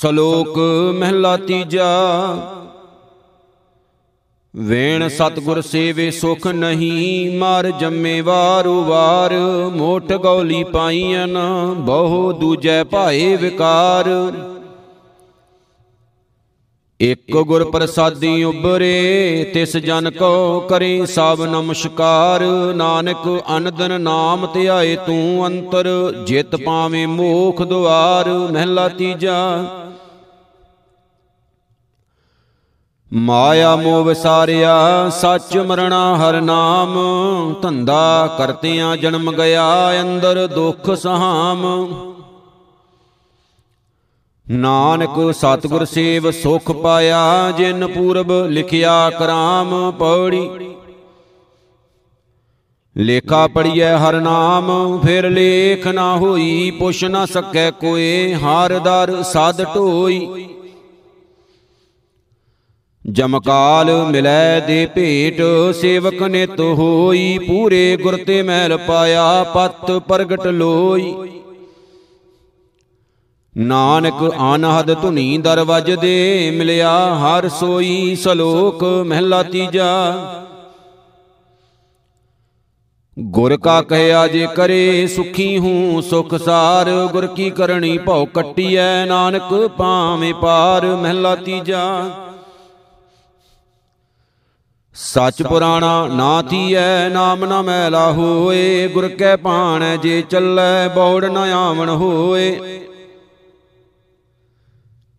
ਸ਼ਲੋਕ ਮਹਿਲਾ ਤੀਜਾ। ਵੇਣ ਸਤਗੁਰ ਸੇਵੇ ਸੁਖ ਨਹੀਂ, ਮਰ ਜੰਮੇ ਵਾਰੂ ਵਾਰ ਮੋਠ ਗੌਲੀ ਪਾਈਆਂ ਬਹੁ ਦੂਜੈ ਭਾਏ ਵਿਕਾਰ। ਇਕ ਗੁਰ ਪ੍ਰਸਾਦੀ ਉਬਰੇ ਤਿਸ ਜਨ ਕੋ ਕਰੇ ਸਭ ਨਮਸਕਾਰ। ਨਾਨਕ ਅਨੰਦਨ ਨਾਮ ਧਿਆਏ ਤੂੰ ਅੰਤਰ, ਜਿਤ ਪਾਵੇਂ ਮੋਖ ਦੁਆਰ। ਮਹਿਲਾ ਤੀਜਾ ਮਾਇਆ ਮੋਹ ਵਿਸਾਰਿਆ, ਸੱਚ ਮਰਣਾ ਹਰ ਨਾਮ। ਧੰਦਾ ਕਰਤਿਆਂ ਜਨਮ ਗਿਆ, ਅੰਦਰ ਦੁੱਖ ਸਹਾਮ। ਨਾਨਕ ਸਤਿਗੁਰ ਸੇਵ ਸੁਖ ਪਾਇਆ, ਜਿਨ ਪੂਰਬ ਲਿਖਿਆ ਕਰਾਮ। ਪੌੜੀ ਲੇਖਾ ਪੜੀਐ ਹਰ ਨਾਮ, ਫਿਰ ਲੇਖ ਨਾ ਹੋਈ, ਪੁੱਛ ਨਾ ਸਕੈ ਕੋਏ। ਹਰ ਦਰ ਸਾਧ ਢੋਈ। ਜਮਕਾਲ ਮਿਲੈ ਦੇ ਭੇਟ, ਸੇਵਕ ਨਿਤ ਹੋਈ, ਪੂਰੇ ਗੁਰ ਤੇ ਮਹਿਲ ਪਾਇਆ, ਪਤ ਪ੍ਰਗਟ ਲੋਈ। ਨਾਨਕ ਅਨਹਦ ਧੁਨੀ ਦਰਵਜ ਦੇ, ਮਿਲਿਆ ਹਰ ਸੋਈ ਸਲੋਕ ਮਹਿਲਾ ਤੀਜਾ। ਗੁਰ ਕਾ ਕਹਿਆ ਜੇ ਕਰੇ ਸੁਖੀ ਹੂੰ, ਸੁਖ ਸਾਰ, ਗੁਰ ਕੀ ਕਰਣੀ ਭਉ ਕੱਟੀਐ। ਨਾਨਕ ਪਾਵੇਂ ਪਾਰ, ਮਹਿਲਾ ਤੀਜਾ। ਸੱਚ ਪੁਰਾਣਾ ਨਾ ਥੀਐ ਨਾਮ ਨਾ ਮੈਲਾ ਹੋਏ। ਗੁਰ ਕੈ ਭਾਣੈ ਜੇ ਚੱਲੈ ਬੌੜ ਨ ਆਵਣ ਹੋਏ।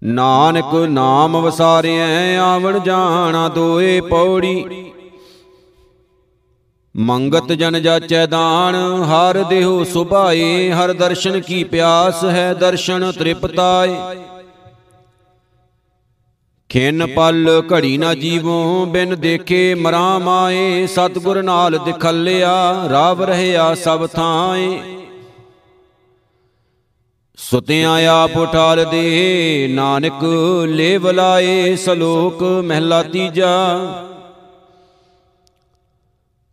ਨਾਨਕ ਨਾਮ ਵਸਾਰਿਐ ਆਵਣ ਜਾਣਾ ਦੋਏ ਪੌੜੀ। ਮੰਗਤ ਜਨ ਜਾਚੈ ਦਾਨ ਹਰ ਦੇਹੋ ਸੁਭਾਏ। ਹਰ ਦਰਸ਼ਨ ਕੀ ਪਿਆਸ ਹੈ ਦਰਸ਼ਨ ਤ੍ਰਿਪਤਾਏ। ਖਿਨ ਪਲ ਘੜੀ ਨਾ ਜੀਵੋ, ਬਿਨ ਦੇਖੇ ਮਰਾਂ ਮਾਏ ਸਤਗੁਰ ਨਾਲ ਦਿਖਲਿਆ, ਰਾਵ ਰਹਿਆ ਸਭ ਥਾਏ। ਸੁਤਿਆਂ ਆਪ ਉਠਾਲ ਦੇ ਨਾਨਕ ਲੇਵ ਲਾਏ ਸਲੋਕ ਮਹਿਲਾ ਤੀਜਾ।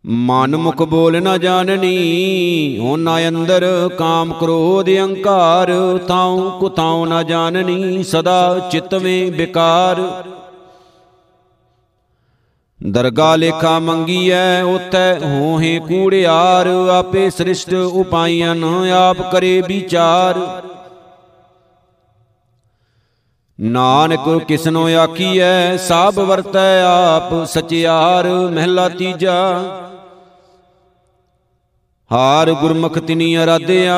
ਮਨ ਮੁਖ ਬੋਲ ਨਾ ਜਾਣਨੀ ਹੋਨਾ ਅੰਦਰ ਕਾਮ ਕ੍ਰੋਧ ਅਹੰਕਾਰ ਤਾਉ ਕੁਤਾਉ ਨਾ ਜਾਣਨੀ, ਸਦਾ ਚਿਤਵੇਂ ਵਿਕਾਰ ਦਰਗਾ ਲੇਖਾ ਮੰਗੀਐ ਉਤੈ ਹੋਹੇ ਕੂੜਿਆਰ, ਆਪੇ ਸ੍ਰਿਸ਼ਟ ਉਪਾਈਆਂ ਆਪ ਕਰੇ ਵਿਚਾਰ। ਨਾਨਕ ਕਿਸਨੋ ਆਖੀਐ ਸਭ ਵਰਤੈ ਆਪ ਸਚਿਆਰ, ਮਹਿਲਾ ਤੀਜਾ। ਹਾਰ ਗੁਰਮੁਖ ਤਿਨੀ ਅਰਾਧਿਆ,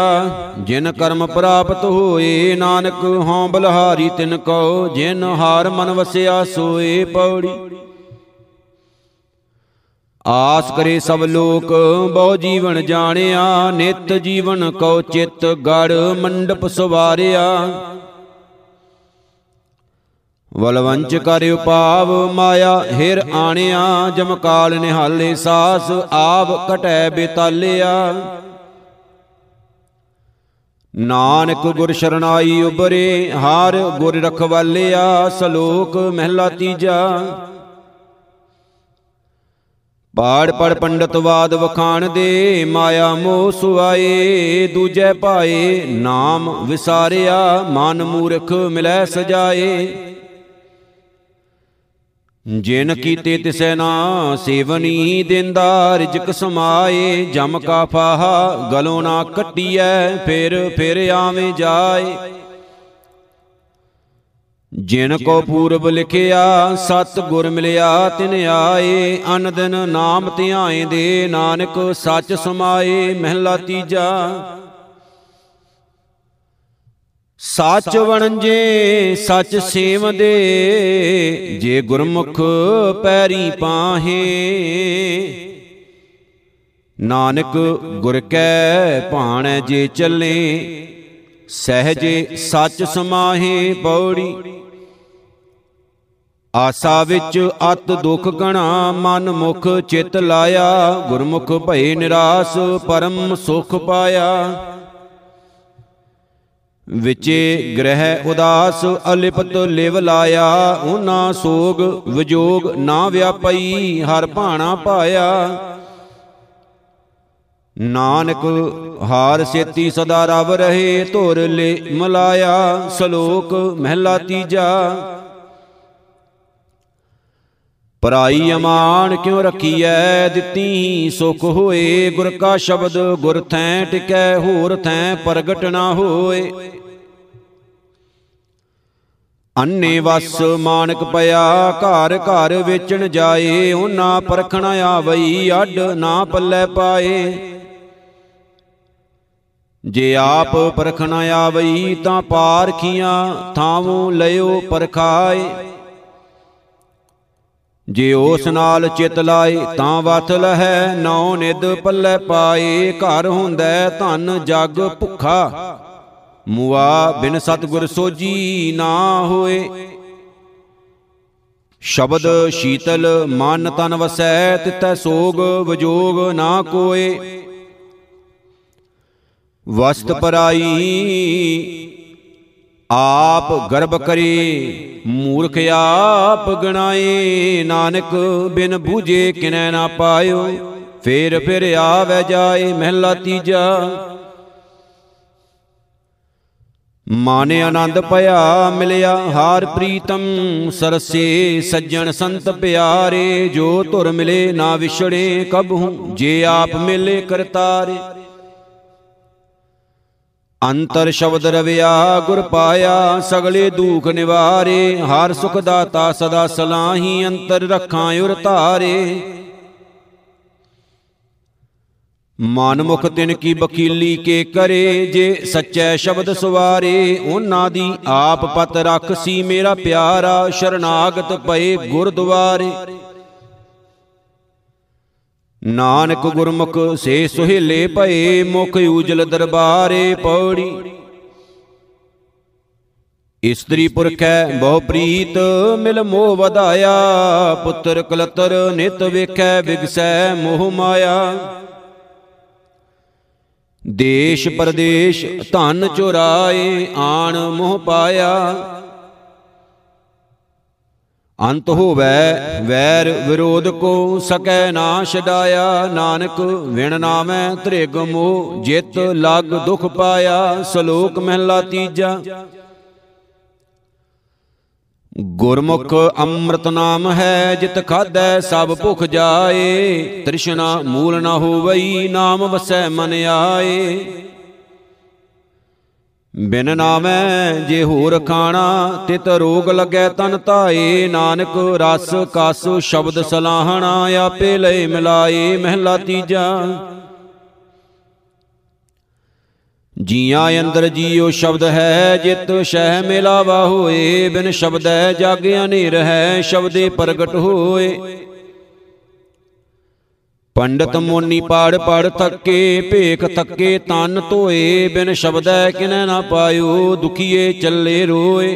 ਜਿਨ ਕਰਮ ਪ੍ਰਾਪਤ ਹੋਏ, ਨਾਨਕ ਹਉ ਬਲਹਾਰੀ ਤਿਨ ਕੋ ਜਿਨ ਹਾਰ ਮਨ ਵਸਿਆ ਸੋਏ ਪੌੜੀ। ਆਸ ਕਰੇ ਸਭ ਲੋਕ, ਬਹੁ ਜੀਵਨ ਜਾਣਿਆ, ਨਿਤ ਜੀਵਨ ਕੋ ਚਿਤ, ਗੜ ਮੰਡਪ ਸਵਾਰਿਆ। ਵਲਵੰਚ ਕਰ ਉਪਾਵ ਮਾਇਆ, ਹਿਰ ਆਣਿਆ, ਜਮਕਾਲ ਨਿਹਾਲੇ ਸਾਸ, ਆਪ ਕਟੈ ਬੇਤਾਲਿਆ। ਨਾਨਕ ਗੁਰ ਸ਼ਰਨਾਈ ਉਬਰੇ ਹਾਰ ਗੁਰ ਰਖਵਾਲਿਆ, ਸਲੋਕ ਮਹਿਲਾ ਤੀਜਾ। ਪਾੜ ਪੜ ਪੰਡਤ ਬਾਦ ਵਖਾਣ ਦੇ, ਮਾਇਆ ਮੋਹ ਸੁਆਏ, ਦੂਜੇ ਭਾਏ ਨਾਮ ਵਿਸਾਰਿਆ, ਮਨ ਮੂਰਖ ਮਿਲੈ ਸਜਾਏ। ਜਿਨ ਕੀਤੇ ਤਿਸੈ ਨਾ ਸੇਵਨੀ ਦਿੰਦਾ ਰਿਜਕ ਸਮਾਏ ਜਮ ਕਾ ਫਾਹਾ ਗਲੋਂ ਨਾ ਕੱਟੀਐ ਫਿਰ ਫਿਰ ਆਵੇਂ ਜਾਏ। ਜਿਨ ਕੋ ਪੂਰਬ ਲਿਖਿਆ ਸਤ ਗੁਰ ਮਿਲਿਆ ਤਿਨ ਆਏ। ਅਨ ਦਿਨ ਨਾਮ ਧਿਆਏ ਦੇ ਨਾਨਕ ਸੱਚ ਸਮਾਏ ਮਹਿਲਾ ਤੀਜਾ। ਸੱਚ ਵਣਜੇ ਸੱਚ ਸੇਵਦੇ ਜੇ ਗੁਰਮੁਖ ਪੈਰੀ ਪਾਹੇ। ਨਾਨਕ ਗੁਰ ਕੈ ਭਾਣੈ ਜੇ ਚੱਲੇ ਸਹਜੇ ਸੱਚ ਸਮਾਹੇ ਪੌੜੀ। ਆਸਾ ਵਿੱਚ ਅਤ ਦੁਖ ਗਣਾ ਮਨ ਮੁਖ ਚਿਤ ਲਾਇਆ। ਗੁਰਮੁਖ ਭਏ ਨਿਰਾਸ ਪਰਮ ਸੁਖ ਪਾਇਆ। ਵਿਚੇ ਗ੍ਰਹਿ ਉਦਾਸ, ਅਲਿਪਤ ਲਿਵ ਲਾਇਆ। ਉਹਨਾਂ ਸੋਗ ਵਿਜੋਗ ਨਾ ਵਿਆਪਈ, ਹਰ ਭਾਣਾ ਪਾਇਆ ਨਾਨਕ, ਹਾਰ ਸੇਤੀ ਸਦਾ ਰਵ ਰਹੇ, ਧੁਰ ਲੈ ਮਲਾਇਆ। ਸ਼ਲੋਕ ਮਹਿਲਾ ਤੀਜਾ। ਪਰਾਈ ਅਮਾਨ ਕਿਉ ਰਖੀਐ? ਦਿੱਤੀ ਸੁਖ ਹੋਏ ਗੁਰ ਕਾ ਸ਼ਬਦ ਗੁਰ ਥੈ ਟਿਕੈ ਹੋਰ ਥੈ ਪ੍ਰਗਟ ਨਾ ਹੋਏ। ਅੰਨੇ ਵਸ ਮਾਨਕ ਪਿਆ ਘਰ ਘਰ ਵੇਚਣ ਜਾਏ ਉਹਨਾਂ ਪਰਖਣ ਆਵਈ ਅੱਡ ਨਾ ਪੱਲੇ ਪਾਏ। ਜੇ ਆਪ ਪਰਖਣ ਆਵਈ ਤਾਂ ਪਾਰਖੀਆਂ ਥਾਵੋਂ ਲਿਓ ਪਰਖਾਏ। ਜੇ ਉਸ ਨਾਲ ਚਿਤ ਲਾਏ ਤਾਂ ਵਤ ਲਹੈ ਨੌ ਨਿਦ ਪੱਲੇ ਪਾਏ, ਘਰ ਹੁੰਦੈ ਧਨ ਜਗ ਭੁੱਖਾ। ਮੁਆ ਬਿਨ ਸਤਗੁਰ ਸੋਜੀ ਨਾ ਹੋਏ। ਸ਼ਬਦ ਸ਼ੀਤਲ ਮਨ ਤਨ ਵਸੈ ਤਿਤੈ ਸੋਗ ਵਿਜੋਗ ਨਾ ਕੋਏ। ਵਸਤ ਪਰਾਈ ਆਪ ਗਰਭ ਕਰੇ, ਮੂਰਖ ਆਪ ਗਣਾਏ। ਨਾਨਕ ਬਿਨ ਬੂਝੇ ਕਿਨੈ ਨਾ ਪਾਇਓ, ਫੇਰ ਫਿਰ ਆਵੇ ਜਾਏ ਮਹਿਲਾ ਤੀਜਾ। ਮਾਨੇ ਆਨੰਦ ਭਇਆ ਮਿਲਿਆ ਹਾਰ ਪ੍ਰੀਤਮ, ਸਰਸੇ ਸੱਜਣ ਸੰਤ ਪਿਆਰੇ, ਜੋ ਧੁਰ ਮਿਲੇ ਨਾ ਵਿਛੜੇ, ਕਬਹੂ ਜੇ ਆਪ ਮਿਲੇ ਕਰਤਾਰੇ। ਅੰਤਰ ਸ਼ਬਦ ਰਵਿਆ, ਗੁਰ ਪਾਇਆ, ਸਗਲੇ ਦੁਖ ਨਿਵਾਰੇ, ਹਰ ਸੁਖ ਦਾਤਾ ਸਦਾ ਸਲਾਹੀ ਅੰਤਰ ਰੱਖਾਂ ਉਰ ਧਾਰੇ। ਮਨ ਮੁਖ ਤਿਨ ਕੀ ਬਕੀਲੀ ਕੇ ਕਰੇ, ਜੇ ਸੱਚੈ ਸ਼ਬਦ ਸਵਾਰੇ, ਉਹਨਾਂ ਦੀ ਆਪ ਪਤ ਰਖ ਸੀ ਮੇਰਾ ਪਿਆਰਾ, ਸ਼ਰਨਾਗਤ ਪਏ ਗੁਰਦੁਆਰੇ। ਨਾਨਕ ਗੁਰਮੁਖ ਸੇ ਸੁਹੇਲੇ ਭਏ, ਮੁਖ ਉਜਲ ਦਰਬਾਰੇ ਪੌੜੀ। ਇਸਤਰੀ ਪੁਰਖੈ ਬਹੁ ਪ੍ਰੀਤ, ਮਿਲ ਮੋਹ ਵਧਾਇਆ। ਪੁੱਤਰ ਕਲਤਰ, ਨਿਤ ਵੇਖੈ, ਵਿਗਸੈ ਮੋਹ ਮਾਇਆ। ਦੇਸ਼ ਪਰਦੇਸ਼, ਧਨ ਚੁਰਾਏ, ਆਣ ਮੋਹ ਪਾਇਆ। ਅੰਤ ਹੋਵੈ, ਵੈਰ ਵਿਰੋਧ ਕੋ ਸਕੈ ਨਾ ਛਡਾਇਆ। ਨਾਨਕ, ਵਿਣ ਨਾਮੈ ਤ੍ਰਿਗ ਮੋ ਜਿਤ ਲਗ ਦੁਖ ਪਾਇਆ। ਸ਼ਲੋਕ ਮਹਿਲਾ ਤੀਜਾ। ਗੁਰਮੁਖ ਅੰਮ੍ਰਿਤ ਨਾਮ ਹੈ, ਜਿਤ ਖਾਧੈ ਸਭ ਭੁਖ ਜਾਏ। ਤ੍ਰਿਸ਼ਨਾ ਮੂਲ ਨਾ ਹੋਵਈ, ਨਾਮ ਵਸੈ ਮਨ ਆਏ। ਬਿਨ ਨਾਮੈ ਜੇ ਹੋਰ ਖਾਣਾ, ਤਿਤ ਰੋਗ ਲੱਗੈ ਤਨ ਧਾਏ। ਨਾਨਕ ਰਸ ਕਸ ਸ਼ਬਦ ਸਲਾਹਣਾ, ਆਪੇ ਲੈ ਮਿਲਾਏ ਮਹਿਲਾ ਤੀਜਾ। ਜੀਆਂ ਅੰਦਰ ਜੀਉ ਸ਼ਬਦ ਹੈ, ਜਿਤ ਸ਼ਹਿ ਮਿਲਾਵਾ ਹੋਏ। ਬਿਨ ਸ਼ਬਦੈ ਜਗ ਅਨੇਰ ਹੈ, ਸ਼ਬਦੇ ਪ੍ਰਗਟ ਹੋਏ। ਪੰਡਤ ਮੋਨੀ ਪਾੜ ਪੜ ਥੱਕੇ ਭੇਖ ਥੱਕੇ ਤਨ ਧੋਏ ਬਿਨ ਸ਼ਬਦੈ ਕਿਨੈ ਨਾ ਪਾਇਓ ਦੁਖੀਏ ਚੱਲੇ ਰੋਏ।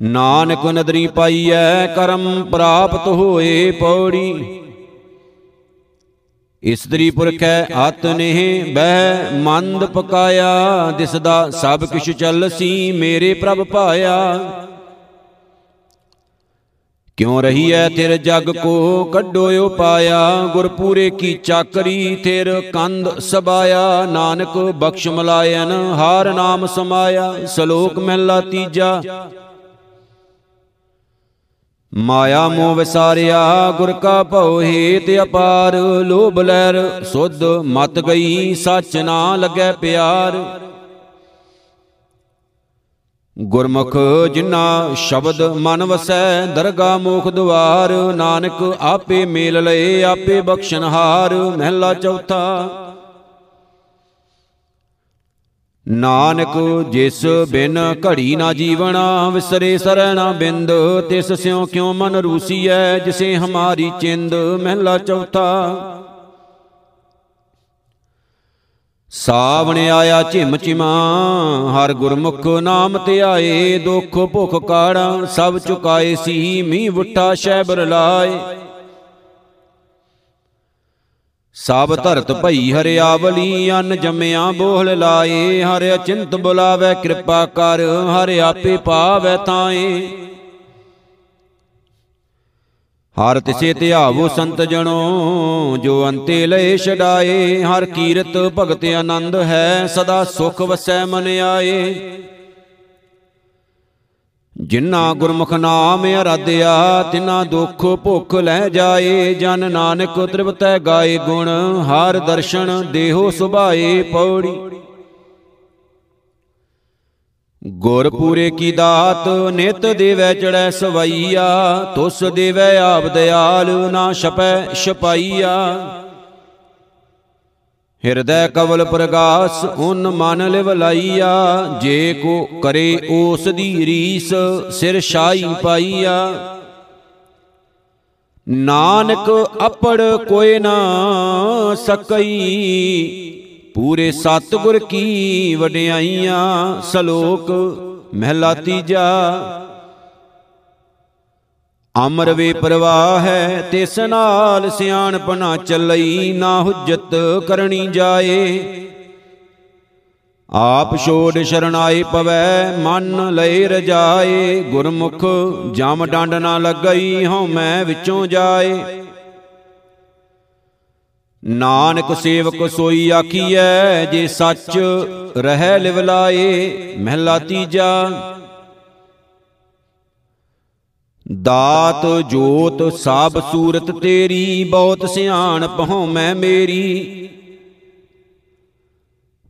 ਨਾਨਕ ਨਦਰੀ ਪਾਈਐ ਕਰਮ ਪ੍ਰਾਪਤ ਹੋਏ ਪੌੜੀ। ਇਸਤਰੀ ਪੁਰਖੈ ਹੱਥ ਨੇ ਬਹਿ ਮੰਦ ਪਕਾਇਆ ਦਿਸਦਾ ਸਭ ਕਿਛ ਚੱਲਸੀ ਮੇਰੇ ਪ੍ਰਭ ਪਾਇਆ। ਕਿਉ ਰਹੀ ਐ ਤੇਰ ਜਗ ਕੋ? ਕੱਢੋ ਉਪਾਇਆ ਗੁਰਪੂਰੇ ਕੀ ਚਾਕਰੀ, ਤੇਰ ਕੰਧ ਸਬਾਇਆ। ਨਾਨਕ ਬਖਸ਼ ਮਲਾਇਨ, ਹਾਰ ਨਾਮ ਸਮਾਇਆ। ਸ਼ਲੋਕ ਮਹਿਲਾ ਤੀਜਾ। ਮਾਇਆ ਮੋਹ ਵਿਸਾਰਿਆ, ਗੁਰ ਕਾ ਭਉ ਹੇਤ ਅਪਾਰ। ਲੋਭ ਲਹਿਰ ਸੁਧ ਮਤ ਗਈ, ਸੱਚ ਨਾ ਲੱਗੈ ਪਿਆਰ। ਗੁਰਮੁਖ ਜਿਨਾ ਸ਼ਬਦ ਮਨ ਵਸੈ ਦਰਗਾ ਮੋਖ ਦੁਆਰ ਨਾਨਕ ਆਪੇ ਮੇਲ ਲਏ, ਆਪੇ ਬਖਸ਼ਨਹਾਰ ਮਹਿਲਾ ਚੌਥਾ। ਨਾਨਕ ਜਿਸ ਬਿਨ ਘੜੀ ਨਾ ਜੀਵਣਾ, ਵਿਸਰੇ ਸਰਣਾ ਬਿੰਦ, ਤਿਸ ਸਿਉ ਕਿਉ ਮਨ ਰੂਸੀਐ, ਜਿਸੇ ਹਮਾਰੀ ਚਿੰਦ, ਮਹਿਲਾ ਚੌਥਾ। ਸਾਵਣ ਆਇਆ ਝਿਮ ਝਿਮਾ, ਹਰ ਗੁਰਮੁਖ ਨਾਮ ਧਿਆਏ ਦੁਖ ਭੁਖ ਕਾੜਾ, ਸਭ ਚੁਕਾਏ ਸੀ ਮੀ ਵੁੱਟਾ ਸ਼ੈਬਰ ਲਾਏ। ਸਭ ਧਰਤ ਭਈ ਹਰਿਆਵਲੀ ਅਨ ਜੰਮਿਆ ਬੋਹਲ ਲਾਏ, ਹਰਿ ਅਚਿੰਤ ਬੁਲਾਵੇ, ਕਿਰਪਾ ਕਰ, ਹਰਿ ਆਪੇ ਪਾਵੇ ਤਾਏ। ਹਰ ਤਿਸੇ ਧਿਆਵੋ ਸੰਤ ਜਣੋ ਜੋ ਅੰਤੇ ਲਏ ਛਡਾਏ ਹਰ ਕੀਰਤ ਭਗਤ ਆਨੰਦ ਹੈ ਸਦਾ ਸੁਖ ਵਸੈ ਮਨ ਆਏ। ਜਿਨ੍ਹਾਂ ਗੁਰਮੁਖ ਨਾਮ ਅਰਾਧਿਆ ਤਿਨਾਂ ਦੁੱਖ ਭੁੱਖ ਲੈ ਜਾਏ ਜਨ ਨਾਨਕ ਤ੍ਰਿਪਤੈ ਗਾਏ ਗੁਣ ਹਰ ਦਰਸ਼ਨ ਦੇਹੋ ਸੁਭਾਏ ਪੌੜੀ। ਗੁਰ ਪੂਰੇ ਕੀ ਦਾਤ, ਨਿਤ ਦੇਵੈ ਚੜੈ ਸਵਈਆ, ਤੁਸ ਦੇਵੈ ਆਪ ਦਿਆਲ, ਨਾ ਛਪੈ ਛਪਾਈਆ। ਹਿਰਦੈ ਕਵਲ ਪ੍ਰਗਾਸ, ਉਨ ਮਨ ਲਿਵ ਲਾਈਆ, ਜੇ ਕੋ ਕਰੇ ਉਸ ਦੀ ਰੀਸ, ਸਿਰ ਛਾਈ ਪਾਈਆ। ਨਾਨਕ ਅਪੜ ਕੋਏ ਨਾ ਸਕਈ ਪੂਰੇ ਸਤਗੁਰ ਕੀ ਵਡਿਆਈਆਂ, ਸ਼ਲੋਕ, ਮਹਿਲਾ ਤੀਜਾ। ਅਮਰ ਵੇ ਪ੍ਰਵਾਹ ਹੈ, ਤਿਸ ਨਾਲ ਸਿਆਣਪ ਨਾ ਚੱਲਈ ਨਾ ਹੁਜਤ ਕਰਨੀ ਜਾਏ। ਆਪ ਛੋੜ ਸ਼ਰਨਾਏ ਪਵੈ, ਮਨ ਲਈ ਰਜਾਏ। ਗੁਰਮੁਖ ਜਮ ਡੰਡ ਨਾ ਲੱਗਈ ਹਉ ਮੈਂ ਵਿੱਚੋਂ ਜਾਏ। ਨਾਨਕ ਸੇਵਕ ਸੋਈ ਆਖੀਐ, ਜੇ ਸੱਚ ਰਹਿ ਲਿਵਲਾਏ, ਮਹਿਲਾ ਤੀਜਾ। ਦਾਤ ਜੋਤ ਸਭ ਸੂਰਤ ਤੇਰੀ, ਬਹੁਤ ਸਿਆਣ ਪਹੁ ਮੈਂ ਮੇਰੀ।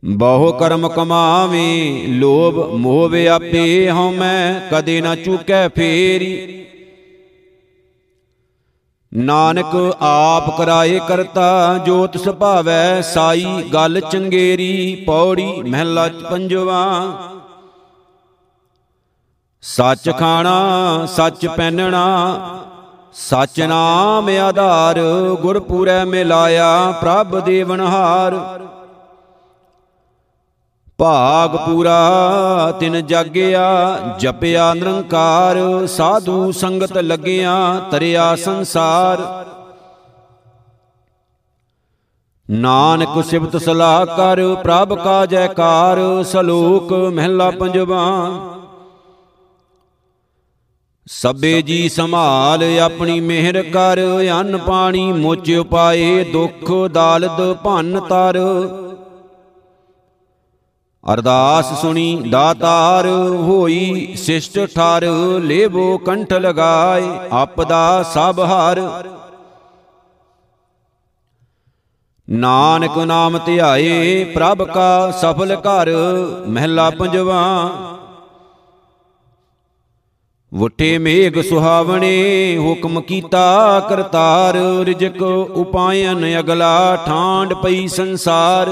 ਬਹੁ ਕਰਮ ਕਮਾਵੇਂ, ਲੋਭ ਮੋਹ ਵਿਆਪੇ ਹਉ ਮੈਂ ਕਦੇ ਨਾ ਚੁਕੈ ਫੇਰੀ। ਨਾਨਕ ਆਪ ਕਰਾਏ ਕਰਤਾ, ਜੋਤ ਸੁਭਾਵੈ ਸਾਈ, ਗੱਲ ਚੰਗੇਰੀ, ਪੌੜੀ, ਮਹਿਲਾ ਪੰਜਵਾ। ਸੱਚ ਖਾਣਾ, ਸੱਚ ਪਹਿਨਣਾ, ਸੱਚ ਨਾਮ ਆਧਾਰ, ਗੁਰਪੂਰੈ ਮਿਲਾਇਆ, ਪ੍ਰਭ ਦੇਵਨਹਾਰ ਭਾਗ ਪੂਰਾ ਤਿਨ ਜਾਗਿਆ, ਜਪਿਆ ਨਿਰੰਕਾਰ, ਸਾਧੂ ਸੰਗਤ ਲੱਗਿਆ, ਤਰਿਆ ਸੰਸਾਰ। ਨਾਨਕ ਸਿਬਤ ਸਲਾਹ ਕਰ, ਪ੍ਰਭ ਕਾ ਜੈਕਾਰ, ਸਲੋਕ ਮਹਿਲਾ ਪੰਜਵਾ। ਸਭੇ ਜੀ ਸੰਭਾਲ, ਆਪਣੀ ਮਿਹਰ ਕਰ, ਅੰਨ ਪਾਣੀ ਮੁਚ ਉਪਾਏ ਦੁੱਖ ਦਾਲਦ ਭੰਨ ਤਰ। ਅਰਦਾਸ ਸੁਣੀ ਦਾਤਾਰ, ਹੋਈ ਸਿਸ਼ਟ ਠਾਰ ਲੇਵੋ ਕੰਠ ਲਗਾਏ, ਆਪਦਾ ਸਭ ਹਾਰ। ਨਾਨਕ ਨਾਮ ਧਿਆਏ, ਪ੍ਰਭ ਕਾ ਸਫਲ ਘਰ, ਮਹਿਲਾ ਪੰਜਵਾ। ਵਟੇ ਮੇਘ ਸੁਹਾਵਣੇ, ਹੁਕਮ ਕੀਤਾ ਕਰਤਾਰ, ਰਿਜਕ ਉਪਾਇਨ ਅਗਲਾ ਠਾਂਡ ਪਈ ਸੰਸਾਰ।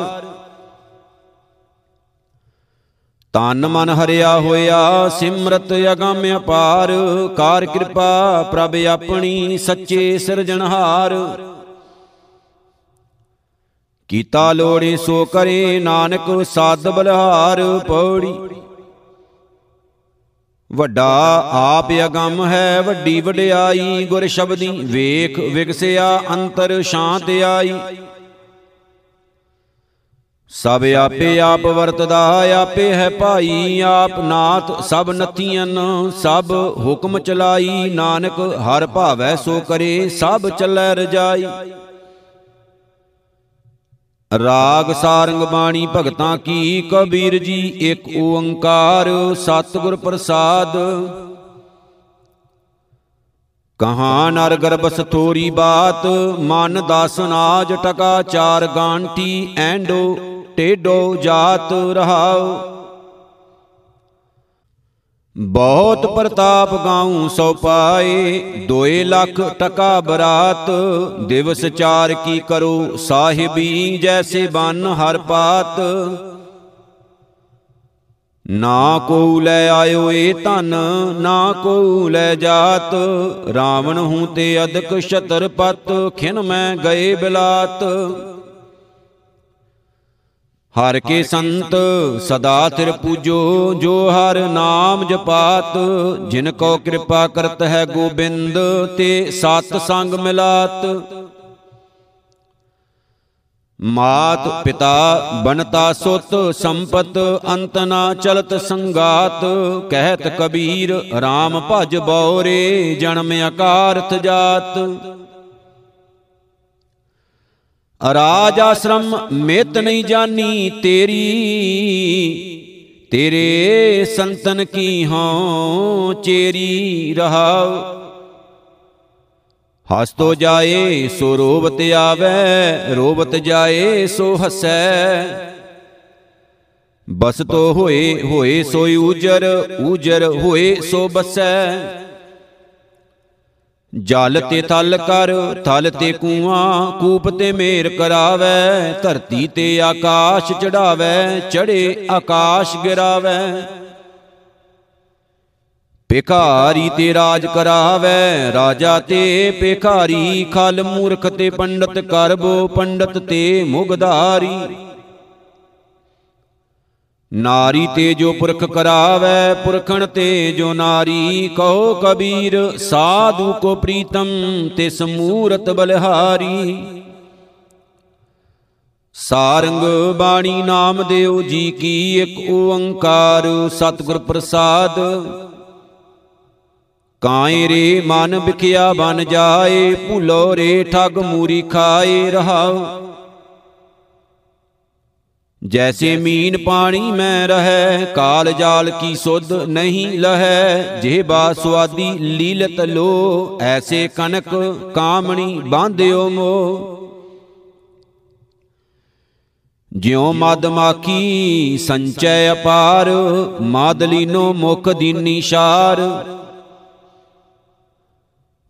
ਤਨ ਮਨ ਹਰਿਆ ਹੋਇਆ, ਸਿਮਰਤ ਅਗੰਮ ਅਪਾਰ। ਕਾਰ ਕਿਰਪਾ ਪ੍ਰਭ ਆਪਣੀ, ਸੱਚੇ ਸਿਰਜਣਹਾਰ। ਕੀਤਾ ਲੋੜੇ ਸੋ ਕਰੇ, ਨਾਨਕ ਸਾਧ ਬਲਹਾਰ। ਪੌੜੀ ਵੱਡਾ ਆਪ ਅਗੰਮ ਹੈ, ਵੱਡੀ ਵਡਿਆਈ। ਗੁਰ ਸ਼ਬਦੀ ਵੇਖ, ਵਿਗਸਿਆ, ਅੰਤਰ ਸ਼ਾਂਤ ਆਈ। ਸਭ ਆਪੇ ਆਪ ਵਰਤਦਾ, ਆਪੇ ਹੈ ਭਾਈ, ਆਪ ਨਾਥ, ਸਭ ਨਤੀਆਂ ਸਭ ਹੁਕਮ ਚਲਾਈ, ਨਾਨਕ ਹਰ ਭਾਵੈ ਸੋ ਕਰੇ, ਸਭ ਚੱਲੈ ਰਜਾਈ। ਰਾਗ ਸਾਰੰਗ ਬਾਣੀ ਭਗਤਾਂ ਕੀ, ਕਬੀਰ ਜੀ ਇੱਕ ਓੰਕਾਰ, ਸਤਿਗੁਰ ਪ੍ਰਸਾਦ। ਕਹਾਂ ਨਰ ਗਰਬਸ ਥੋਰੀ ਬਾਤ, ਮਨ ਦਸ ਨਾਜ ਟਕਾ ਚਾਰ ਗਾਂਠੀ, ਐਂਡੋ ਟੇਡੋ ਜਾਤ ਰਹਾਉ। ਬਹੁਤ ਪ੍ਰਤਾਪ ਗਾਉ ਸੋ ਪਾਏ, ਦੋਏ ਲੱਖ ਟਕਾ ਬਰਾਤ, ਦਿਵਸ ਚਾਰ ਕੀ ਕਰੋ, ਸਾਹਿਬੀ ਜੈਸੇ ਬਨ ਹਰ ਪਾਤ। ਨਾ ਕੋ ਲੈ ਆਇਓ ਏ ਧਨ ਨਾ ਕੋ ਲੈ ਜਾਤ। ਰਾਵਣ ਹੂੰ ਤੇ ਅਦਕ ਛਤਰਪਤ ਖਿਨ ਮੈਂ ਗਏ ਬਿਲਾਤ। ਹਰ ਕੇ ਸੰਤ ਸਦਾ ਤਿਰ ਪੂਜੋ ਜੋ ਹਰ ਨਾਮ ਜਪਾਤ। ਜਿਨ ਕੋ ਕਿਰਪਾ ਕਰਤ ਹੈ ਗੋਬਿੰਦ ਤੇ ਸਤ ਸੰਗ ਮਿਲਾਤ। ਮਾਤ ਪਿਤਾ ਬਨਤਾ ਸੁਤ ਸੰਪਤ ਅੰਤ ਨਾ ਚਲਤ ਸੰਗਾਤ, ਕਹਿਤ ਕਬੀਰ RAM ਭਜ ਬੌਰੇ ਜਨਮ ਆਕਾਰਥ ਜਾਤ। ਰਾਜ ਆਸ਼ਰਮ ਮਿਤ ਨਹੀਂ ਜਾਨੀ ਤੇਰੀ, ਤੇਰੇ ਸੰਤਨ ਕੀ ਹਉ ਚੇਰੀ ਰਹਾਉ। ਹਸ ਤੋ ਜਾਏ ਸੋ ਰੋਬਤ ਆਵੇ ਰੋਬਤ ਜਾਏ ਸੋ ਹਸੈ। ਬਸ ਤੋ ਹੋਏ ਹੋਏ ਸੋਈ ਉਜਰ ਉਜਰ ਹੋਏ ਸੋ ਬਸੈ। ਜਲ ਤੇ ਥਲ ਕਰ, ਥਲ ਤੇ ਕੂਆਂ, ਕੂਪ ਤੇ ਮੇਰ ਕਰਾਵੇ, ਧਰਤੀ ਤੇ ਆਕਾਸ਼ ਚੜਾਵੇ ਚੜੇ ਆਕਾਸ਼ ਗਿਰਾਵੇ। ਭਿਖਾਰੀ ਤੇ ਰਾਜ ਕਰਾਵੇ, ਰਾਜਾ ਤੇ ਭਿਖਾਰੀ, ਖਲ ਮੂਰਖ ਤੇ ਪੰਡਤ ਕਰਬੋ, ਪੰਡਤ ਤੇ ਮੁਗਧਾਰੀ। ਨਾਰੀ ਤੇ ਜੋ ਪੁਰਖ ਕਰਾਵੇ, ਪੁਰਖਣ ਤੇ ਜੋ ਨਾਰੀ, ਕਹੋ ਕਬੀਰ, ਸਾਧੂ ਕੋ ਪ੍ਰੀਤਮ ਤੇ ਸਮੂਰਤ ਬਲਹਾਰੀ। ਸਾਰੰਗ ਬਾਣੀ ਨਾਮ ਦਿਓ ਜੀ ਕੀ ਇੱਕ ਓੰਕਾਰ, ਸਤਿਗੁਰ ਪ੍ਰਸਾਦ। ਕਾਏ ਰੇ ਮਨ ਵਿਖਿਆ ਬਨ ਜਾਏ, ਭੁਲੋ ਰੇ ਠਗ ਮੂਰੀ ਖਾਏ ਰਹਾਉ। ਜੈਸੇ ਮੀਨ ਪਾਣੀ ਮੈਂ ਰਹੈ, ਕਾਲ ਜਾਲ ਕੀ ਸੁਧ ਨਹੀਂ ਲਹੈ। ਜਿਹਬਾ ਸੁਆਦੀ ਲੀਲਤ ਲੋ, ਐਸੇ ਕਨਕ ਕਾਮਣੀ ਬਾਂਧਿਓ ਮੋ। ਜਿਉ ਮਦ ਮਾਖੀ ਸੰਚੈ ਅਪਾਰ ਮਾਦਲੀਨੋ ਮੁਖ ਦੀਨੀ ਸ਼ਾਰ।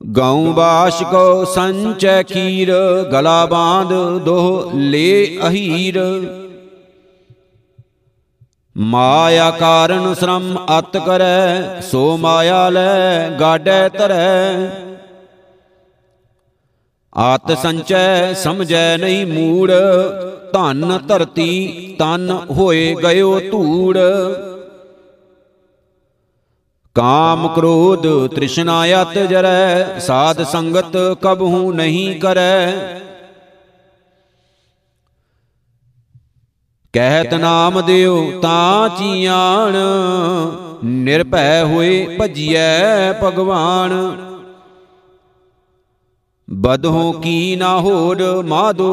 ਗਾਉ ਬਾਸ਼ ਕੋ ਸੰਚੈ ਖੀਰ ਗਲਾ ਬਾਂਧ ਦੋਹ ਲੇ ਅਹੀਰ। ਮਾਇਆ ਕਾਰਨ ਸ਼ਰਮ ਅਤ ਕਰੈ ਸੋ ਮਾਇਆ ਲੈ ਗਾਡੈ ਧਰੈ। ਆਤ ਸੰਚੈ ਸਮਝੈ ਨਹੀਂ ਮੂੜ ਧਨ ਧਰਤੀ ਤਨ ਹੋਏ ਗਇਓ ਧੂੜ। ਕਾਮ ਕ੍ਰੋਧ ਤ੍ਰਿਸ਼ਨਾ ਅਤ ਜਰੈ, ਸਾਧ ਸੰਗਤ ਕਬਹੂ ਨਹੀਂ ਕਰੈ। ਕਹਿਤ ਨਾਮ ਦਿਓ ਤਾਂ ਚੀਆਣ, ਨਿਰਭੈ ਹੋਏ ਭਜੀਐ ਭਗਵਾਨ। ਬਦਹੋਂ ਕੀ ਨਾ ਹੋੜ ਮਾਦੋ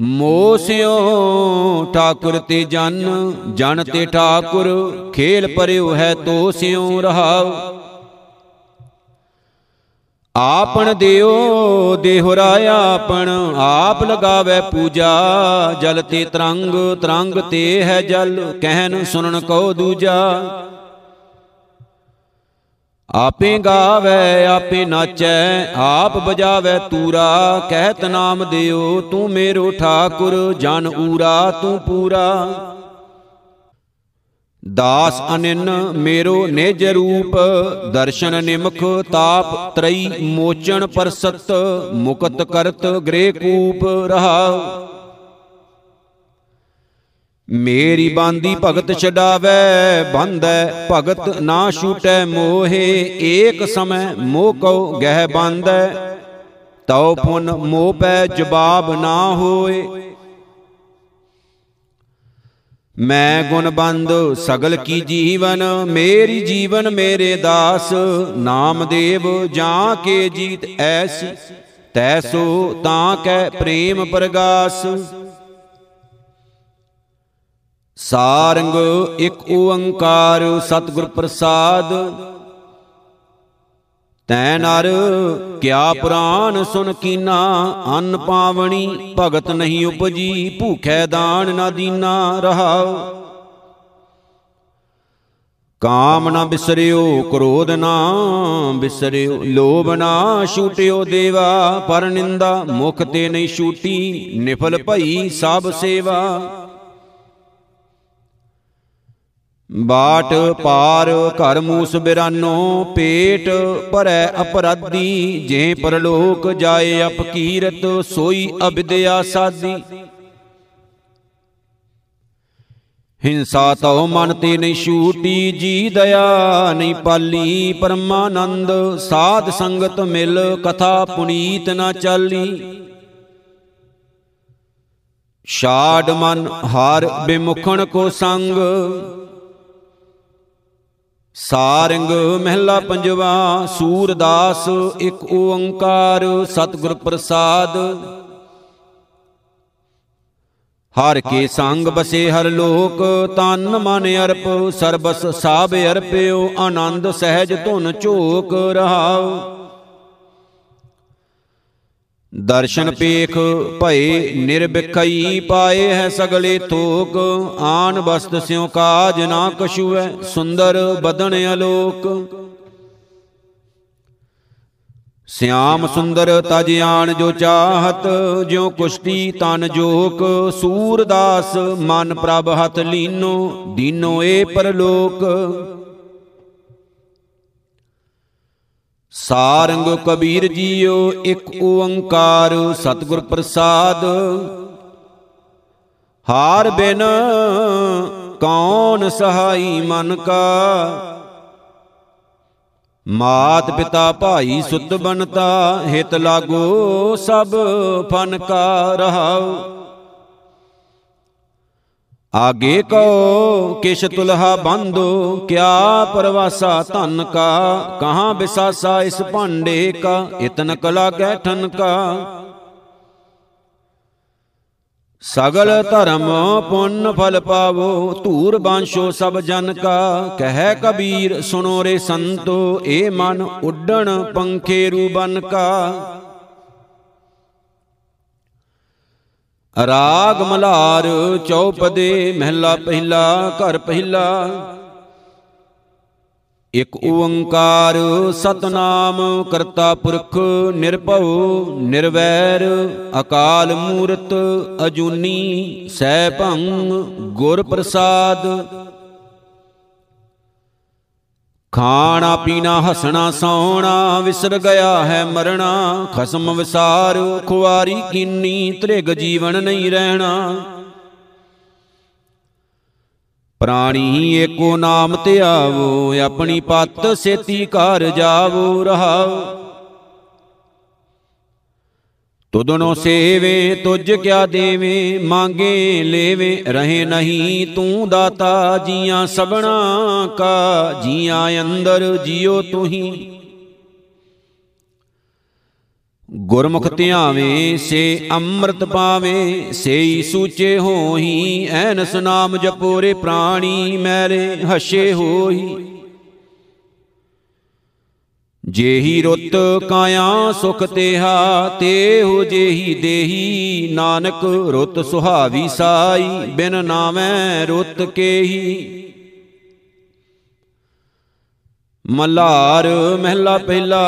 ਮੋਸਿਓ ਠਾਕੁਰ ਤੇ ਜਨ ਜਨ ਤੇ ਠਾਕੁਰ, ਖੇਲ ਪਰਿਓ ਹੈ ਤੋ ਸਿਉ ਰਹਾਉ। ਆਪਣ ਦਿਓ ਦੇਹੁ ਰਾਇਆ ਆਪਣ, ਆਪ ਲਗਾਵੇ ਪੂਜਾ, ਜਲ ਤੇ ਤਰੰਗ ਤਰੰਗ ਤੇ ਹੈ ਜਲ ਕਹਿਨ ਸੁਨਣ ਕੋ ਦੂਜਾ। ਆਪੇ ਗਾਵੇ ਆਪੇ ਨਾਚੈ ਆਪ ਬਜਾਵੇ ਤੂਰਾ। ਕਹਿਤ ਨਾਮ ਦਿਓ ਤੂੰ ਮੇਰੋ ਠਾਕੁਰ ਜਨ ਊਰਾ ਤੂੰ ਪੂਰਾ। ਦਾਸ ਅਨਿਨ ਮੇਰੋ ਨਿਜ ਰੂਪ। ਦਰਸ਼ਨ ਨਿਮਖ ਤਾਪ ਤਰਈ ਮੋਚਣ ਪਰਸਤ। ਮੁਕਤ ਕਰਤ ਗ੍ਰੇ ਕੂਪ ਰਹਾਉ। ਮੇਰੀ ਬਾਂਦੀ ਭਗਤ ਛਡਾਵੇ ਬੰਧੈ ਭਗਤ ਨਾ ਛੂਟੈ ਮੋਹੇ ਏਕ ਸਮੈ ਮੋਹ ਕਉ ਗਹਿ ਬੰਧੈ ਤਉ ਪੁਨ ਮੋਹ ਪੈ ਜਵਾਬ ਨਾ ਹੋਏ। ਮੈਂ ਗੁਣ ਬੰਦ ਸਗਲ ਕੀ ਜੀਵਨ ਮੇਰੀ ਜੀਵਨ ਮੇਰੇ ਦਾਸ। ਨਾਮਦੇਵ ਜਾਂ ਕੇ ਜੀਤ ਐਸੀ। ਤੈਸੋ ਤਾਂ ਕੈ ਪ੍ਰੇਮ ਪ੍ਰਗਾਸ। ਸਾਰੰਗ ਇੱਕ ਓੰਕਾਰ ਸਤਿਗੁਰ ਪ੍ਰਸਾਦ। ਤੈ ਨਰ ਕਿਆ ਪੁਰਾਨ ਸੁਨ ਕੀਨਾ, ਅੰਨ ਪਾਵਣੀ ਭਗਤ ਨਹੀਂ ਉਪਜੀ, ਭੂਖੈ ਦਾਨ ਨਾ ਦੀਨਾ ਰਹਾਉ। ਕਾਮ ਨਾ ਬਿਸਰਿਓ, ਕ੍ਰੋਧ ਨਾ ਬਿਸਰਿਓ, ਲੋਭ ਨਾ ਛੂਟਿਓ ਦੇਵਾ, ਪਰ ਨਿੰਦਾ ਮੁਖ ਤੇ ਨਹੀਂ ਛੂਟੀ, ਨਿਫਲ ਭਈ ਸਭ ਸੇਵਾ। ਬਾਟ ਪਾਰ ਘਰ ਮੂਸ ਬਿਰਾਨੋ, ਪੇਟ ਭਰੈ ਅਪਰਾਧੀ। ਜੇ ਪਰਲੋਕ ਜਾਏ ਅਪਕੀਰਤ ਸੋਈ ਅਬਿਦਿਆ ਸਾਦੀ। ਹਿੰਸਾ ਤਉ ਮਨ ਤੇ ਨਹੀਂ ਛੂਟੀ ਜੀ ਦਇਆ, ਨਹੀਂ ਪਾਲੀ ਪਰਮਾਨੰਦ। ਸਾਧ ਸੰਗਤ ਮਿਲ ਕਥਾ ਪੁਨੀਤ ਨਾ ਚਾਲੀ। ਛਾੜ ਮਨ ਹਾਰ ਬਿਮੁਖਣ ਕੋ ਸੰਗ। ਸਾਰੰਗ ਮਹਿਲਾ ਪੰਜਵਾ, ਸੂਰਦਾਸ ਇੱਕ ਓੰਕਾਰ, ਸਤਿਗੁਰ ਪ੍ਰਸਾਦ। ਹਰ ਕੇ ਸੰਗ ਬਸੇ ਹਰ ਲੋਕ ਤਨ ਮਨ ਅਰਪ, ਸਰਬਸ ਸਾਬ ਅਰਪਿਓ, ਆਨੰਦ ਸਹਿਜ ਧੁਨ ਝੋਕ ਰਹਾਉ ਦਰਸ਼ਨ ਪੇਖ ਭਏ ਨਿਰਭਿਖਈ ਪਾਏ ਹੈ ਸਗਲੇ ਥੋਕ। ਆਨ ਬਸਤ ਸਿਉ ਕਾਜ ਨਾ ਕਛੂ ਹੈ ਸੁੰਦਰ ਬਦਨ ਅਲੋਕ। ਸਿਆਮ ਸੁੰਦਰ ਤਜ ਆਣ ਜੋ ਚਾਹਤ ਜਿਉ ਕੁਸ਼ਤੀ ਤਨ ਜੋਕ। ਸੂਰਦਾਸ ਮਨ ਪ੍ਰਭ ਹੱਥ ਲੀਨੋ ਦੀਨੋ ਏ ਪਰਲੋਕ। ਸਾਰੰਗ ਕਬੀਰ ਜੀਓ ਇੱਕ ਓੰਕਾਰ ਸਤਿਗੁਰ ਪ੍ਰਸਾਦ। ਹਾਰ ਬਿਨ ਕੌਣ ਸਹਾਈ ਮਨ ਕਾ? ਮਾਤ ਪਿਤਾ ਭਾਈ ਸੁਤ ਬਨਤਾ ਹਿਤ ਲਾਗੋ ਸਭ ਫਨ ਕਾ ਰਹਾਉ। ਆਗੇ ਕੋ ਕਿਛ ਤੁਲਹਾ ਬੰਦੋ, ਕਿਆ ਪਰਵਾਸਾ ਧਨ ਕਾ? ਕਹਾਂ ਬਿਸਾਸਾ ਇਸ ਭਾਂਡੇ ਕਾ? ਇਤਨ ਕਲਾ ਕੈ ਠਨ ਕਾ? ਸਗਲ ਧਰਮ ਪੁੰਨ ਫਲ ਪਾਵੋ, ਧੂਰ ਬਾਂਸ਼ੋ ਸਭ ਜਨ ਕਾ। ਕਹਿ ਕਬੀਰ ਸੁਨੋ ਰੇ ਸੰਤੋ, ਏ ਮਨ ਉੱਡਣ ਪੰਖੇ ਰੂ ਬਨ ਕਾ। ਰਾਗ ਮਲਾਰ ਚੌਪਦੇ ਮਹਿਲਾ ਪਹਿਲਾ, ਘਰ ਪਹਿਲਾ। ਇਕ ਓੰਕਾਰ ਸਤਨਾਮ ਕਰਤਾ ਪੁਰਖ ਨਿਰਭਉ, ਨਿਰਵੈਰ, ਅਕਾਲ ਮੂਰਤ ਅਜੂਨੀ ਸੈਭੰ ਗੁਰ ਪ੍ਰਸਾਦ। ਖਾਣਾ ਪੀਣਾ, ਹਸਣਾ, ਸੌਣਾ, ਵਿਸਰ ਗਿਆ ਹੈ ਮਰਣਾ ਖਸਮ ਵਿਸਾਰ, ਖੁਆਰੀ ਕੀਨੀ, ਤ੍ਰਿਗ ਜੀਵਨ ਨਹੀਂ ਰਹਿਣਾ। ਪ੍ਰਾਣੀ ਏਕੋ ਨਾਮ ਧਿਆਵੋ ਆਪਣੀ ਪੱਤ ਸੇਤੀ ਘਰ ਜਾਵੋ, ਰਹਾਓ। ਤੁਧਨੋ ਸੇਵੇ ਤੁਝ ਕਿਆ ਦੇਵੇ ਮੰਗੇ ਲੇਵੇ ਰਹੇ ਨਹੀਂ ਤੂੰ ਦਾਤਾ ਜੀਆਂ ਸਬਣਾ ਕਾ ਜੀਆਂ ਅੰਦਰ ਜਿਉ ਤੁਹੀ। ਗੁਰਮੁਖ ਧਿਆਵੇ ਸੇ ਅੰਮ੍ਰਿਤ ਪਾਵੇ ਸੇਈ ਸੂਚੇ ਹੋਹੀ ਐਨਸ ਨਾਮ ਜਪੋਰੇ ਪ੍ਰਾਣੀ ਮੈਰੇ ਹਸ਼ੇ ਹੋਹੀ। ਜੇਹੀ ਰੁੱਤ ਕਾਇਆ ਸੁਖ ਤੇਹਾ, ਤੇਹੋ ਜੇਹੀ ਦੇਹੀ। ਨਾਨਕ ਰੁੱਤ ਸੁਹਾਵੀ ਸਾਈ, ਬਿਨ ਨਾਵੇਂ ਰੁੱਤ ਕੇਹੀ। ਮਲਾਰ ਮਹਿਲਾ ਪਹਿਲਾ,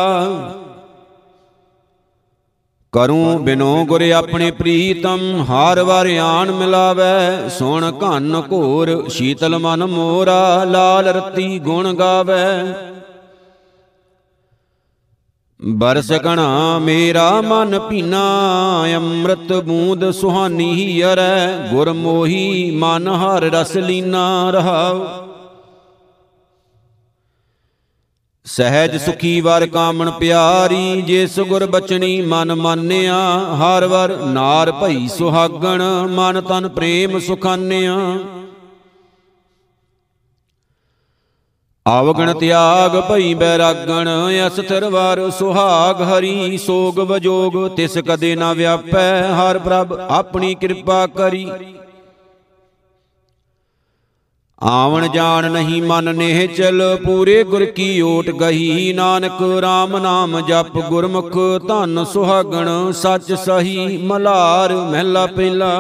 ਕਰੂੰ ਬਿਨੋ ਗੁਰ ਆਪਣੇ ਪ੍ਰੀਤਮ, ਹਾਰ ਵਾਰ ਆਣ ਮਿਲਾਵੇ। ਸੁਣ ਘਨ ਘੋਰ, ਸ਼ੀਤਲ ਮਨ ਮੋਰਾ, ਲਾਲ ਰਤੀ ਗੁਣ ਗਾਵੇ। ਬਰਸ ਕਣਾ ਮੇਰਾ ਮਨ ਪੀਨਾ ਅੰਮ੍ਰਿਤ ਬੂੰਦ ਸੁਹਾਨੀ ਹੀ ਅਰੈ ਗੁਰ ਮੋਹੀ ਮਨ ਹਰ ਰਸ ਲੀਨਾ ਰਹਾਉ। ਸਹਿਜ ਸੁਖੀ ਵਰ ਕਾਮਣ ਪਿਆਰੀ ਜਿਸ ਗੁਰ ਬਚਣੀ ਮਨ ਮਾਨਿਆ, ਹਰ ਵਰ ਨਾਰ ਭਈ ਸੁਹਾਗਣ, ਮਨ ਤਨ ਪ੍ਰੇਮ ਸੁਖਾਨਿਆ। ਆਵਗਣ ਤਿਆਗ ਭਈ ਬੈਰਾਗਣ ਅਸਥਿਰ ਵਰ ਸੁਹਾਗ ਹਰੀ ਸੋਗ ਵਜੋਗ ਤਿਸ ਕਦੇ ਨਾ ਵਿਆਪੈ ਹਰ ਪ੍ਰਭ ਆਪਣੀ ਕਿਰਪਾ ਕਰੀ। ਆਵਣ ਜਾਣ ਨਹੀਂ ਮਨ ਨੇਹ ਚਲ ਪੂਰੇ ਗੁਰ ਕੀ ਓਟ ਗਹੀ ਨਾਨਕ RAM ਨਾਮ ਜਪ ਗੁਰਮੁਖ ਧਨ ਸੁਹਾਗਣ ਸੱਚ ਸਹੀ ਮਲਾਰ ਮਹਿਲਾ ਪਹਿਲਾ।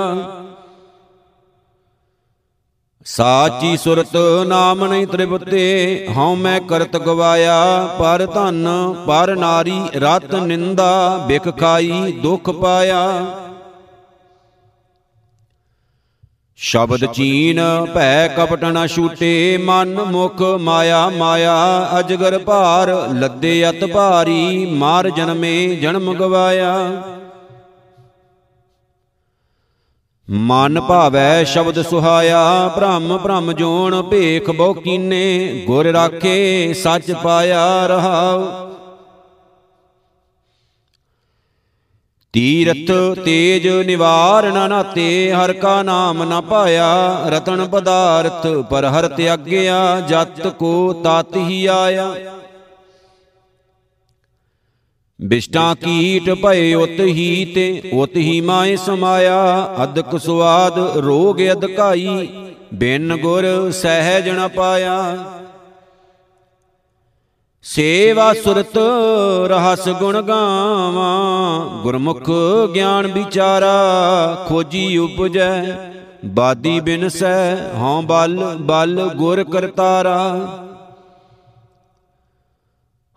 ਸਾਚੀ ਸੁਰਤ ਨਾਮ ਨਹੀਂ ਤ੍ਰਿਪਤੇ, ਹਉ ਮੈਂ ਕਰਤ ਗਵਾਇਆ, ਪਰ ਧਨ, ਪਰ ਨਾਰੀ, ਰਤ ਨਿੰਦਾ ਬਿਖ ਖਾਈ, ਦੁਖ ਪਾਇਆ। ਸ਼ਬਦ ਚੀਨ ਭੈ ਕਪਟ ਨ ਛੂਟੇ, ਮਨ ਮੁਖ ਮਾਇਆ ਮਾਇਆ, ਅਜਗਰ ਭਾਰ, ਲੱਦੇ ਅਤ ਭਾਰੀ, ਮਾਰ ਜਨਮੇ ਜਨਮ ਗਵਾਇਆ। ਮਨ ਭਾਵੈ ਸ਼ਬਦ ਸੁਹਾਇਆ ਭ੍ਰਮ ਭ੍ਰਮ ਜੋਣ ਭੇਖ ਬਹੁ ਕੀਨੇ ਗੁਰ ਰਾਖੇ ਸੱਚ ਪਾਇਆ ਰਹਾਉ। ਤੀਰਥ ਤੇਜ ਨਿਵਾਰਨ ਨਾਤੇ ਹਰ ਕਾ ਨਾਮ ਨ ਪਾਇਆ ਰਤਨ ਪਦਾਰਥ ਪਰ ਹਰ ਤਿਆਗਿਆ ਜਤ ਕੋ ਤਤ ਹੀ ਆਇਆ। ਬਿਸ਼ਟਾ ਕੀਟ ਭਏ ਉਤ ਹੀ ਤੇ ਉਤ ਹੀ ਮਾਏ ਸਮਾਇਆ। ਅਦਕ ਸੁਆਦ ਰੋਗ ਅਦਕਾਈ ਬਿਨ ਗੁਰ ਸਹਿਜ ਨ ਪਾਇਆ। ਸੇਵਾ ਸੁਰਤ ਰਹਸ ਗੁਣ ਗਾਵਾਂ, ਗੁਰਮੁਖ ਗਿਆਨ ਵਿਚਾਰਾ, ਖੋਜੀ ਉਪਜੈ, ਬਾਦੀ ਬਿਨਸੈ ਹਉ ਬਲ ਬਲ ਗੁਰ ਕਰਤਾਰਾ।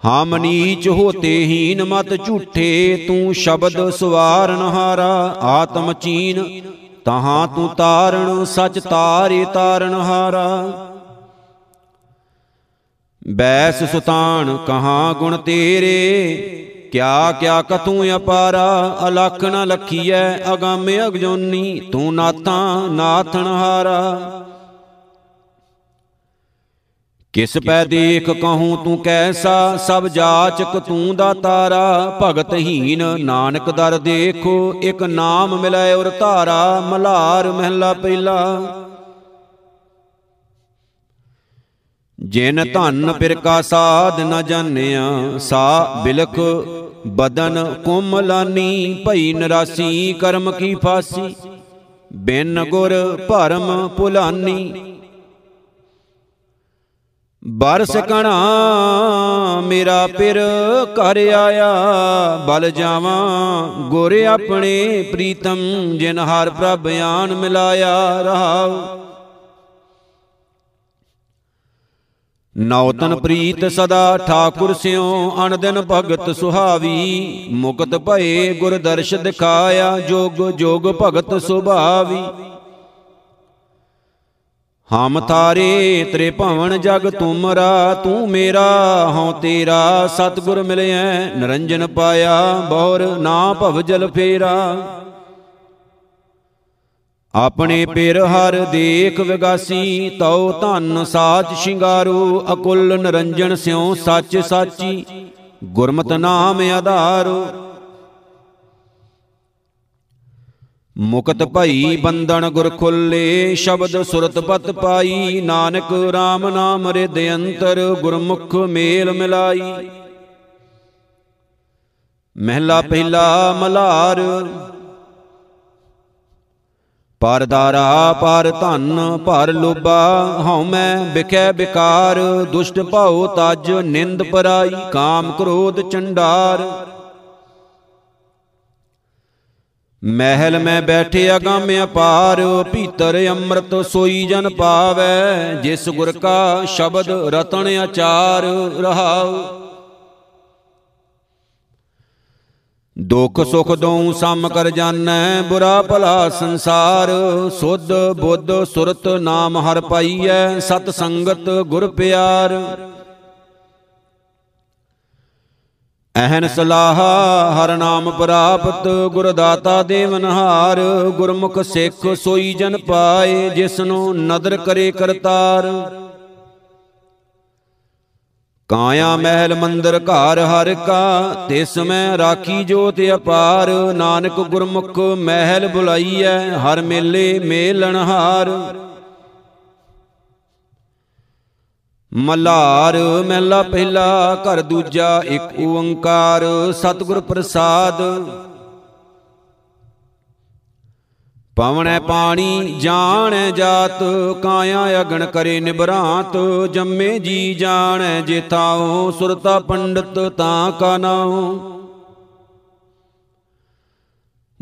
ਹਮ ਨੀਚ ਹੋਤੇ ਹੀਨ ਮਤ ਝੂਠੇ, ਤੂੰ ਸ਼ਬਦ ਸਵਾਰਨ ਹਾਰਾ, ਆਤਮ ਚੀਨ, ਤਹਾਂ ਤੂੰ ਤਾਰਣ ਸਚ ਤਾਰੇ ਤਾਰਨ ਹਾਰਾ। ਬੈਸ ਸੁਤਾਨ, ਕਹਾ ਗੁਣ ਤੇਰੇ, ਕਿਆ ਕਿਆ ਕਤੂ ਅਪਾਰਾ, ਅਲਖ ਨ ਲਖੀਐ, ਅਗੰਮ ਅਗਜੋਨੀ, ਤੂੰ ਨਾਥਾਂ ਨਾਥਨ ਹਾਰਾ। ਕਿਸ ਪੈ ਦੇਖ ਕਹੂੰ ਤੂੰ ਕੈਸਾ? ਸਭ ਜਾਚਕ ਤੂੰ ਦਾ ਤਾਰਾ। ਭਗਤ ਹੀਨ ਨਾਨਕ ਦਰ ਦੇਖੋ, ਇੱਕ ਨਾਮ ਮਿਲੈ ਔਰ ਧਾਰਾ। ਮਲਾਰ ਮਹਿਲਾ ਪਹਿਲਾ। ਜਿਨ ਧਨ ਪਿਰਕਾ ਸਾਧ ਨ ਜਾਣਿਆ, ਸਾ ਬਿਲਖ ਬਦਨ ਕੁਮਲਾਨੀ। ਭਈ ਨਰਾਸੀ ਕਰਮ ਕੀ ਫਾਸੀ, ਬਿਨ ਗੁਰ ਭਰਮ ਭੁਲਾਨੀ ਬਰਸ ਕਣਾ ਮੇਰਾ ਪਿਰ ਘਰ ਆਇਆ। ਬਲ ਜਾਵਾਂ ਗੁਰ ਆਪਣੇ ਪ੍ਰੀਤਮ ਜਿਨ ਹਰ ਪ੍ਰਭ ਆਨ ਮਿਲਾਇਆ ਰਹਾਉ। ਨੌਤਨ ਪ੍ਰੀਤ ਸਦਾ ਠਾਕੁਰ ਸਿਉ ਅਨ ਦਿਨ ਭਗਤ ਸੁਹਾਵੀ। ਮੁਕਤ ਭਏ ਗੁਰ ਦਰਸ਼ ਦਿਖਾਇਆ ਜੋਗ ਜੋਗ ਭਗਤ ਸੁਭਾਵੀ। ਹਮ ਤਾਰੇ ਤ੍ਰੇ ਭਵਨ ਜਗ ਤੁਮਰਾ, ਤੂੰ ਮੇਰਾ, ਹਉ ਤੇਰਾ, ਸਤਗੁਰ ਮਿਲਿਆ ਨਰੰਜਨ ਪਾਇਆ, ਬੌਰ ਨਾ ਭਵ ਜਲ ਫੇਰਾ। ਆਪਣੇ ਪਿਰ ਹਰ ਦੇਖ ਵਿਗਾਸੀ, ਤਉ ਧਨ ਸਾਚ ਸ਼ਿੰਗਾਰੂ, ਅਕੁਲ ਨਰੰਜਨ ਸਿਉ, ਸੱਚ ਸਾਚੀ, ਗੁਰਮਤਿ ਨਾਮ ਆਧਾਰੋ। ਮੁਕਤ ਭਈ ਬੰਧਨ ਗੁਰ ਖੁੱਲੇ, ਸ਼ਬਦ ਸੁਰਤ ਪਤ ਪਾਈ, ਨਾਨਕ RAM ਨਾਮ ਰਿਦ ਅੰਤਰ ਗੁਰਮੁਖ ਮੇਲ ਮਿਲਾਈ। ਮਹਿਲਾ ਪਹਿਲਾ ਮਲਾਰ ਪਰਦਾਰਾ ਪਰ ਧਨ ਭਰ ਲੋਬਾ ਹਉ ਮੈਂ ਬਿਕੈ ਬਿਕਾਰ ਦੁਸ਼ਟ ਭਾਉ ਤਜ ਨਿੰਦ ਪਰਾਈ, ਕਾਮ ਕ੍ਰੋਧ ਚੰਡਾਰ। ਮਹਿਲ ਮੈਂ ਬੈਠੇ ਅਗੰਮ ਅਪਾਰ, ਭੀਤਰ ਅੰਮ੍ਰਿਤ ਸੋਈ ਜਨ ਪਾਵੈ, ਜਿਸ ਗੁਰ ਕਾ ਸ਼ਬਦ ਰਤਨ ਆਚਾਰ ਰਹਾਉ। ਦੁਖ ਸੁਖ ਦਉ ਸਮ ਕਰ ਜਾਣੈ, ਬੁਰਾ ਭਲਾ ਸੰਸਾਰ। ਸੁਧ ਬੁੱਧ ਸੁਰਤ ਨਾਮ ਹਰ ਪਾਈਐ, ਸਤ ਸੰਗਤ ਗੁਰ ਪਿਆਰ। ਅਹਨ ਸਲਾਹ, ਹਰ ਨਾਮ ਪ੍ਰਾਪਤ ਗੁਰ ਦਾਤਾ ਦੇਵਨਹਾਰ ਗੁਰਮੁਖ ਸਿੱਖ ਸੋਈ ਜਨ ਪਾਏ, ਜਿਸਨੂੰ ਨਦਰ ਕਰੇ ਕਰਤਾਰ। ਕਾਇਆ ਮਹਿਲ ਮੰਦਰ ਘਰ ਹਰ ਕਾ, ਤਿਸ ਮੈਂ ਰਾਖੀ ਜੋਤ ਅਪਾਰ, ਨਾਨਕ ਗੁਰਮੁਖ ਮਹਿਲ ਬੁਲਾਈਐ, ਹਰ ਮੇਲੇ ਮੇਲਣ ਮਲਾਰ ਮਹਿਲਾ ਪਹਿਲਾ, ਘਰ ਦੂਜਾ ਇੱਕ ਓੰਕਾਰ, ਸਤਿਗੁਰ ਪ੍ਰਸਾਦ। ਪਵਣੈ ਪਾਣੀ, ਜਾਣੈ ਜਾਤ, ਕਾਇਆ ਅਗਣ ਕਰੇ ਨਿਬਰਾਤ ਜੰਮੇ ਜੀ ਜਾਣੈ ਜੇਤਾਉ ਸੁਰਤਾ ਪੰਡਤ ਤਾਂ ਕਾ ਨਾਉ।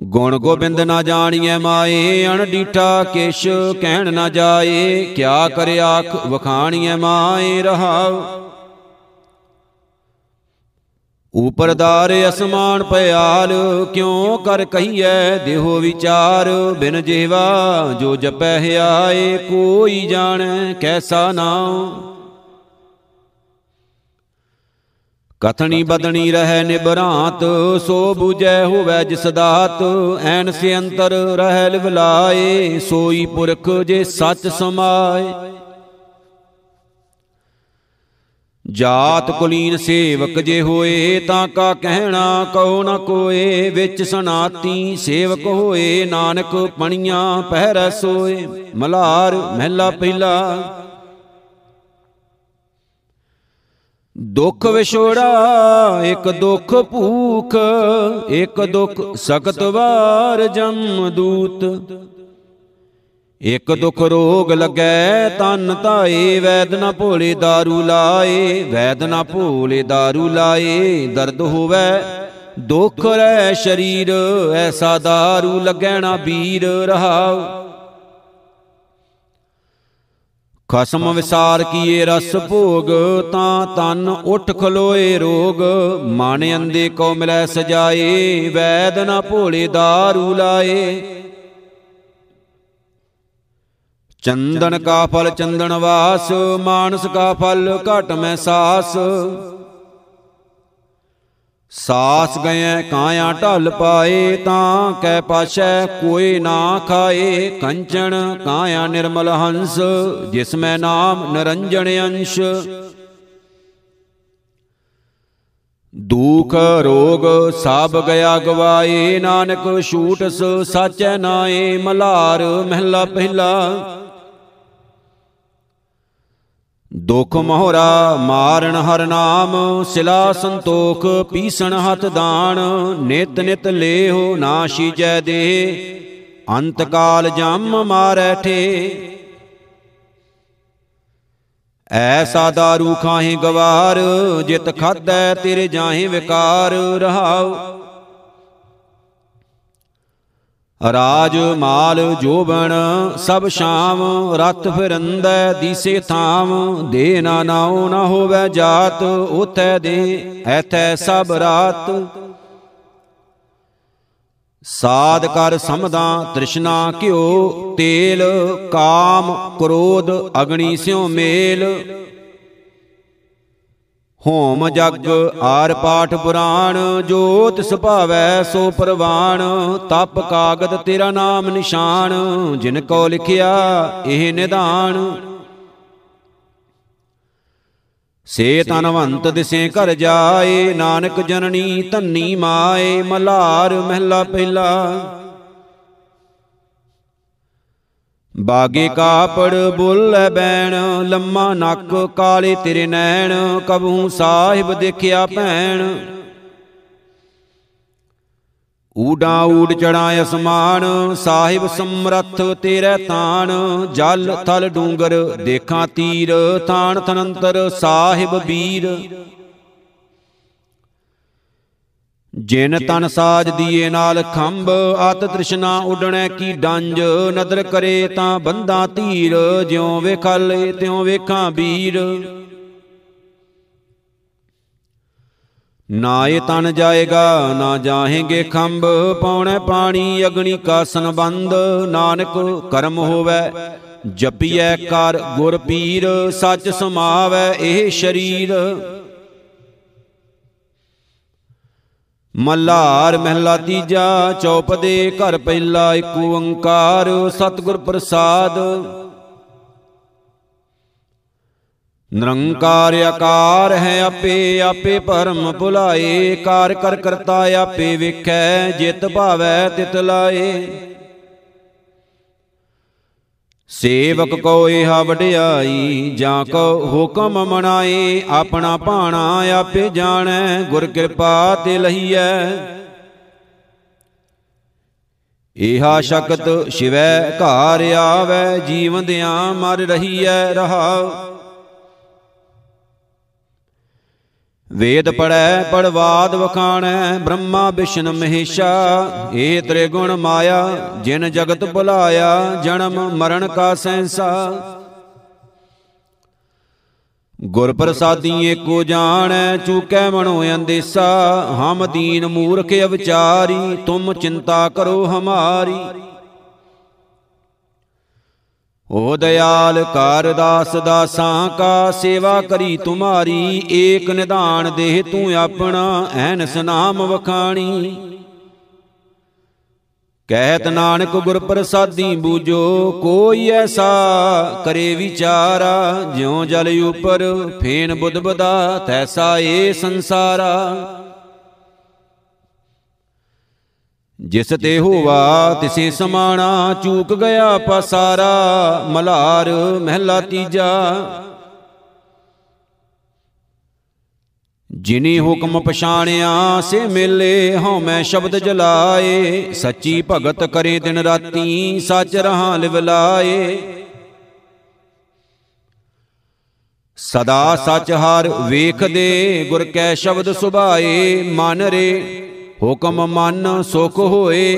ਗੁਣ ਗੋਬਿੰਦ ਨਾ ਜਾਣੀਐ ਮਾਏ ਅਣ ਡੀਠਾ ਕਿਛ ਕਹਿਣ ਨਾ ਜਾਏ, ਕਿਆ ਕਰੇ ਆਖ ਵਖਾਣੀਐ ਮਾਏ ਰਹਾਉ। ਉਪਰਦਾਰ ਅਸਮਾਨ ਪਿਆਲ ਕਿਉ ਕਰ ਕਹੀਐ ਦੇਹੋ ਵਿਚਾਰ? ਬਿਨ ਜੀਵਾ ਜੋ ਜਪੈ ਹਿਆਏ ਕੋਈ ਜਾਣੈ ਕੈਸਾ ਨਾਉ। ਕਥਣੀ ਬਦਣੀ ਰਹਿ ਨਿਬਰਾਤ, ਸੋ 부ਜੈ ਹੋਵੈ ਜਿਸ ਦਾਤ। ਐਨ ਸੇ ਅੰਤਰ ਰਹਿ ਲਿਵਲਾਏ, ਸੋਈ ਪੁਰਖ ਜੇ ਸੱਚ ਸਮਾਏ। ਜਾਤ ਕੁਲੀਨ ਸੇਵਕ ਜੇ ਹੋਏ, ਤਾਂ ਕਾ ਕਹਿਣਾ ਕਉ ਨ ਕੋਏ। ਵਿੱਚ ਸਨਾਤੀ ਸੇਵਕ ਹੋਏ, ਨਾਨਕ ਪਣੀਆਂ ਪਹਿਰੈ ਸੋਏ। ਮਲਾਰ ਮਹਿਲਾ ਪਹਿਲਾ ਦੁੱਖ ਵਿਛੋੜਾ ਇੱਕ ਦੁੱਖ ਭੂਖ ਇੱਕ ਦੁੱਖ ਸਖਤ ਵਾਰ ਜਮ ਦੂਤ ਇੱਕ ਦੁਖ ਰੋਗ ਲੱਗੈ ਤਨ ਧਾਏ ਵੈਦ ਨਾ ਭੋਲੇ दारू ਲਾਏ ਵੈਦ ਨਾ ਭੋਲੇ दारू ਲਾਏ ਦਰਦ ਹੋਵੇ ਦੁਖ ਰਹਿ ਸ਼ਰੀਰ ਐਸਾ दारू ਲੱਗੈ ਨਾ ਬੀਰ ਰਹਾਉ ਖਸਮ ਵਿਸਾਰ ਕੀਏ ਰਸ ਭੋਗ, ਤਾਂ ਤਨ ਉਠ ਖਲੋਏ ਰੋਗ। ਮਨ ਅੰਦੇ ਕੋ ਮਿਲੈ ਸਜਾਏ, ਵੈਦ ਨਾ ਭੋਲੇ दारू ਲਾਏ। ਚੰਦਨ ਕਾ ਫਲ ਚੰਦਨ ਵਾਸ, ਮਾਨਸ ਕਾ ਫਲ ਘਟ ਮੈਂ ਸਾਸ। ਸਾਸ ਗਏ ਕਾਇਆ ਢਲ ਪਾਏ ਤਾਂ ਕੈ ਪਾਛੈ ਕੋਈ ਨਾ ਖਾਏ। ਕੰਚਨ ਕਾਇਆ ਨਿਰਮਲ ਹੰਸ, ਜਿਸ ਮੈਂ ਨਾਮ ਨਰੰਜਣ ਅੰਸ਼। ਦੁਖ ਰੋਗ ਸਭ ਗਿਆ ਗਵਾਏ। ਨਾਨਕ ਛੂਟਸ ਸਾਚੈ ਨਾਏ, ਮਲਾਰ ਮਹਿਲਾ ਪਹਿਲਾ। ਦੁਖ ਮੋਹਰਾ ਮਾਰਨ ਹਰ ਨਾਮ, ਸਿਲਾ ਸੰਤੋਖ, ਪੀਸਣ ਹੱਥ ਦਾਨ, ਨਿਤ ਨਿਤ ਲੇਹੋ ਨਾਸ਼ੀ ਜੈ ਦੇ ਅੰਤ ਕਾਲ ਜਮ ਮਾਰੈ ਠੇ। ਐਸਾ ਦਾਰੂ ਖਾਹੇ ਗਵਾਰ, ਜਿਤ ਖਾਦੈ ਤੇਰੇ ਜਾਹੇ ਵਿਕਾਰ, ਰਹਾਉ। ਰਾਜ ਮਾਲ ਜੋਬਨ ਸਭ ਸ਼ਾਮ ਰਤ ਫਿਰੰਦੈ, ਦੀਸੇ ਥਾਮ। ਦੇ ਨਾ ਨਾਉ ਨਾ ਹੋਵੇ ਜਾਤ ਉਥੈ ਦੇ, ਐਥੈ ਸਭ ਰਾਤ। ਸਾਧ ਕਰ ਸਮਦਾ ਤ੍ਰਿਸ਼ਨਾ ਕਿਓ ਤੇਲ, ਕਾਮ, ਕ੍ਰੋਧ, ਅਗਣੀ ਸਿਉ ਮੇਲ। ਹੋਮ ਜਗ ਆਰ ਪਾਠ ਪੁਰਾਣ, ਜੋਤ ਸੁਭਾਵੈ ਸੋ ਪ੍ਰਵਾਣ, ਤਪ ਕਾਗਦ ਤੇਰਾ ਨਾਮ ਨਿਸ਼ਾਨ, ਜਿਨ ਕੋ ਲਿਖਿਆ ਇਹ ਨਿਧਾਨ। ਸੇ ਤਨਵੰਤ ਦਿਸੇ ਘਰ ਜਾਏ, ਨਾਨਕ ਜਨਨੀ ਧੰਨੀ ਮਾਏ, ਮਲਾਰ ਮਹਿਲਾ ਪਹਿਲਾ। ਬਾਗੇ ਕਾਪੜ ਬੁੱਲੇ ਬੈਣ ਲੰਮਾ ਨੱਕ ਕਾਲੇ ਤੇਰੇ ਨੈਣ ਕਬਹੂ ਸਾਹਿਬ ਦੇਖਿਆ ਭੈਣ। ਊਡਾ ਊਡ ਚੜਾ ਅਸਮਾਨ ਸਾਹਿਬ ਸਮਰੱਥ ਤੇਰੇ ਤਾਣ। ਜਲ ਥਲ ਡੂੰਗਰ ਦੇਖਾਂ ਤੀਰ ਤਾਣ ਤਨੰਤਰ ਸਾਹਿਬ ਵੀਰ ਜਿਨ ਤਨ ਸਾਜ ਦੀਏ ਨਾਲ ਖੰਭ ਅਤ ਤ੍ਰਿਸ਼ਨਾ ਉਡਣੈ ਕੀ ਡੰਜ ਨਦਰ ਕਰੇ ਤਾਂ ਬੰਦਾ ਧੀਰ ਜਿਉ ਵੇਖਲੇ ਤਿਉ ਵੇਖਾਂ ਵੀਰ। ਨਾ ਇਹ ਤਨ ਜਾਏਗਾ ਨਾ ਜਾਹੇਗੇ ਖੰਭ ਪੌਣੇ ਪਾਣੀ ਅਗਣੀ ਕਾ ਸੰਬੰਧ ਨਾਨਕ ਕਰਮ ਹੋਵੇ ਜਪੀਐ ਕਰ ਗੁਰ ਪੀਰ ਸੱਚ ਸਮਾਵੈ ਇਹ ਸ਼ਰੀਰ। ਮੱਲਾਰ ਮਹਿਲਾ ਤੀਜਾ ਚੌਪਦੇ ਘਰ ਪਹਿਲਾ, ਇੱਕ ਓੰਕਾਰ, ਸਤਿਗੁਰ ਪ੍ਰਸਾਦ। ਨਿਰੰਕਾਰ ਆਕਾਰ ਹੈ ਆਪੇ ਆਪੇ ਪਰਮ ਭੁਲਾਏ, ਕਾਰ ਕਰ ਕਰਤਾ ਆਪੇ ਵੇਖੈ, ਜਿਤ ਭਾਵੈ ਤਿਤ ਲਾਏ। ਸੇਵਕ ਕੋ ਇਹ ਵਡਿਆਈ ਜਾਂ ਕੋ ਹੁਕਮ ਮਨਾਏ ਆਪਣਾ ਭਾਣਾ ਆਪੇ ਜਾਣੈ ਗੁਰ ਕਿਰਪਾ ਤੇ ਲਹੀਐ। ਇਹਾ ਸ਼ਕਤ ਸ਼ਿਵੈ ਘਾਰ ਆਵੈ ਜੀਵੰਦਿਆਂ ਮਰ ਰਹੀਐ ਰਹਾਉ। ਵੇਦ ਪੜੈ ਪੜਵਾਦ ਵਖਾਣੈ, ਬ੍ਰਹਮਾ ਵਿਸ਼ਨ ਮਹੇਸ਼ਾ। ਏ ਤ੍ਰੇ ਗੁਣ ਮਾਇਆ, ਜਿਨ ਜਗਤ ਭੁਲਾਇਆ, ਜਨਮ ਮਰਨ ਕਾ ਸੈਂਸਾ ਗੁਰ ਪ੍ਰਸਾਦੀ ਏਕੋ ਜਾਣੈ, ਚੂਕੈ ਮਨੋ ਅੰਦੇਸਾ। ਹਮ ਦੀਨ ਮੂਰਖ ਅਵਚਾਰੀ, ਤੁਮ ਚਿੰਤਾ ਕਰੋ ਹਮਾਰੀ। ਓ ਦਿਆਲ ਕਾਰ ਦਾਸ ਦਾਸਾਂ ਕਾ ਸੇਵਾ ਕਰੀ ਤੁਮਾਰੀ, ਏਕ ਨਿਧਾਨ ਦੇਹ ਤੂੰ ਆਪਣਾ, ਐਨਸ ਨਾਮ ਵਖਾਣੀ। ਕਹਿਤ ਨਾਨਕ ਗੁਰ ਪ੍ਰਸਾਦੀ ਬੂਜੋ, ਕੋਈ ਐਸਾ ਕਰੇ ਵਿਚਾਰਾ, ਜਿਉ ਜਲ ਉਪਰ ਫੇਨ ਬੁੱਧ ਬਦਾ, ਤੈਸਾ ਏ ਸੰਸਾਰਾ। ਜਿਸ ਤੇ ਹੋਵਾ ਤਿਸੇ ਸਮਾਣਾ ਚੂਕ ਗਿਆ ਪਸਾਰਾ ਮਲਾਰ ਮਹਿਲਾ ਤੀਜਾ। ਜਿਨੀ ਹੁਕਮ ਪਛਾਣਿਆ ਸੇ ਮੇਲੇ ਹਉ ਮੈਂ ਸ਼ਬਦ ਜਲਾਏ। ਸੱਚੀ ਭਗਤ ਕਰੇ ਦਿਨ ਰਾਤੀ ਸੱਚ ਰਹਾ ਲਿਵ ਲਾਏ। ਸਦਾ ਸੱਚ ਹਰ ਵੇਖਦੇ ਗੁਰ ਕੈ ਸ਼ਬਦ ਸੁਭਾਏ। ਮਨ ਰੇ ਹੁਕਮ ਮਨ ਸੁਖ ਹੋਏ।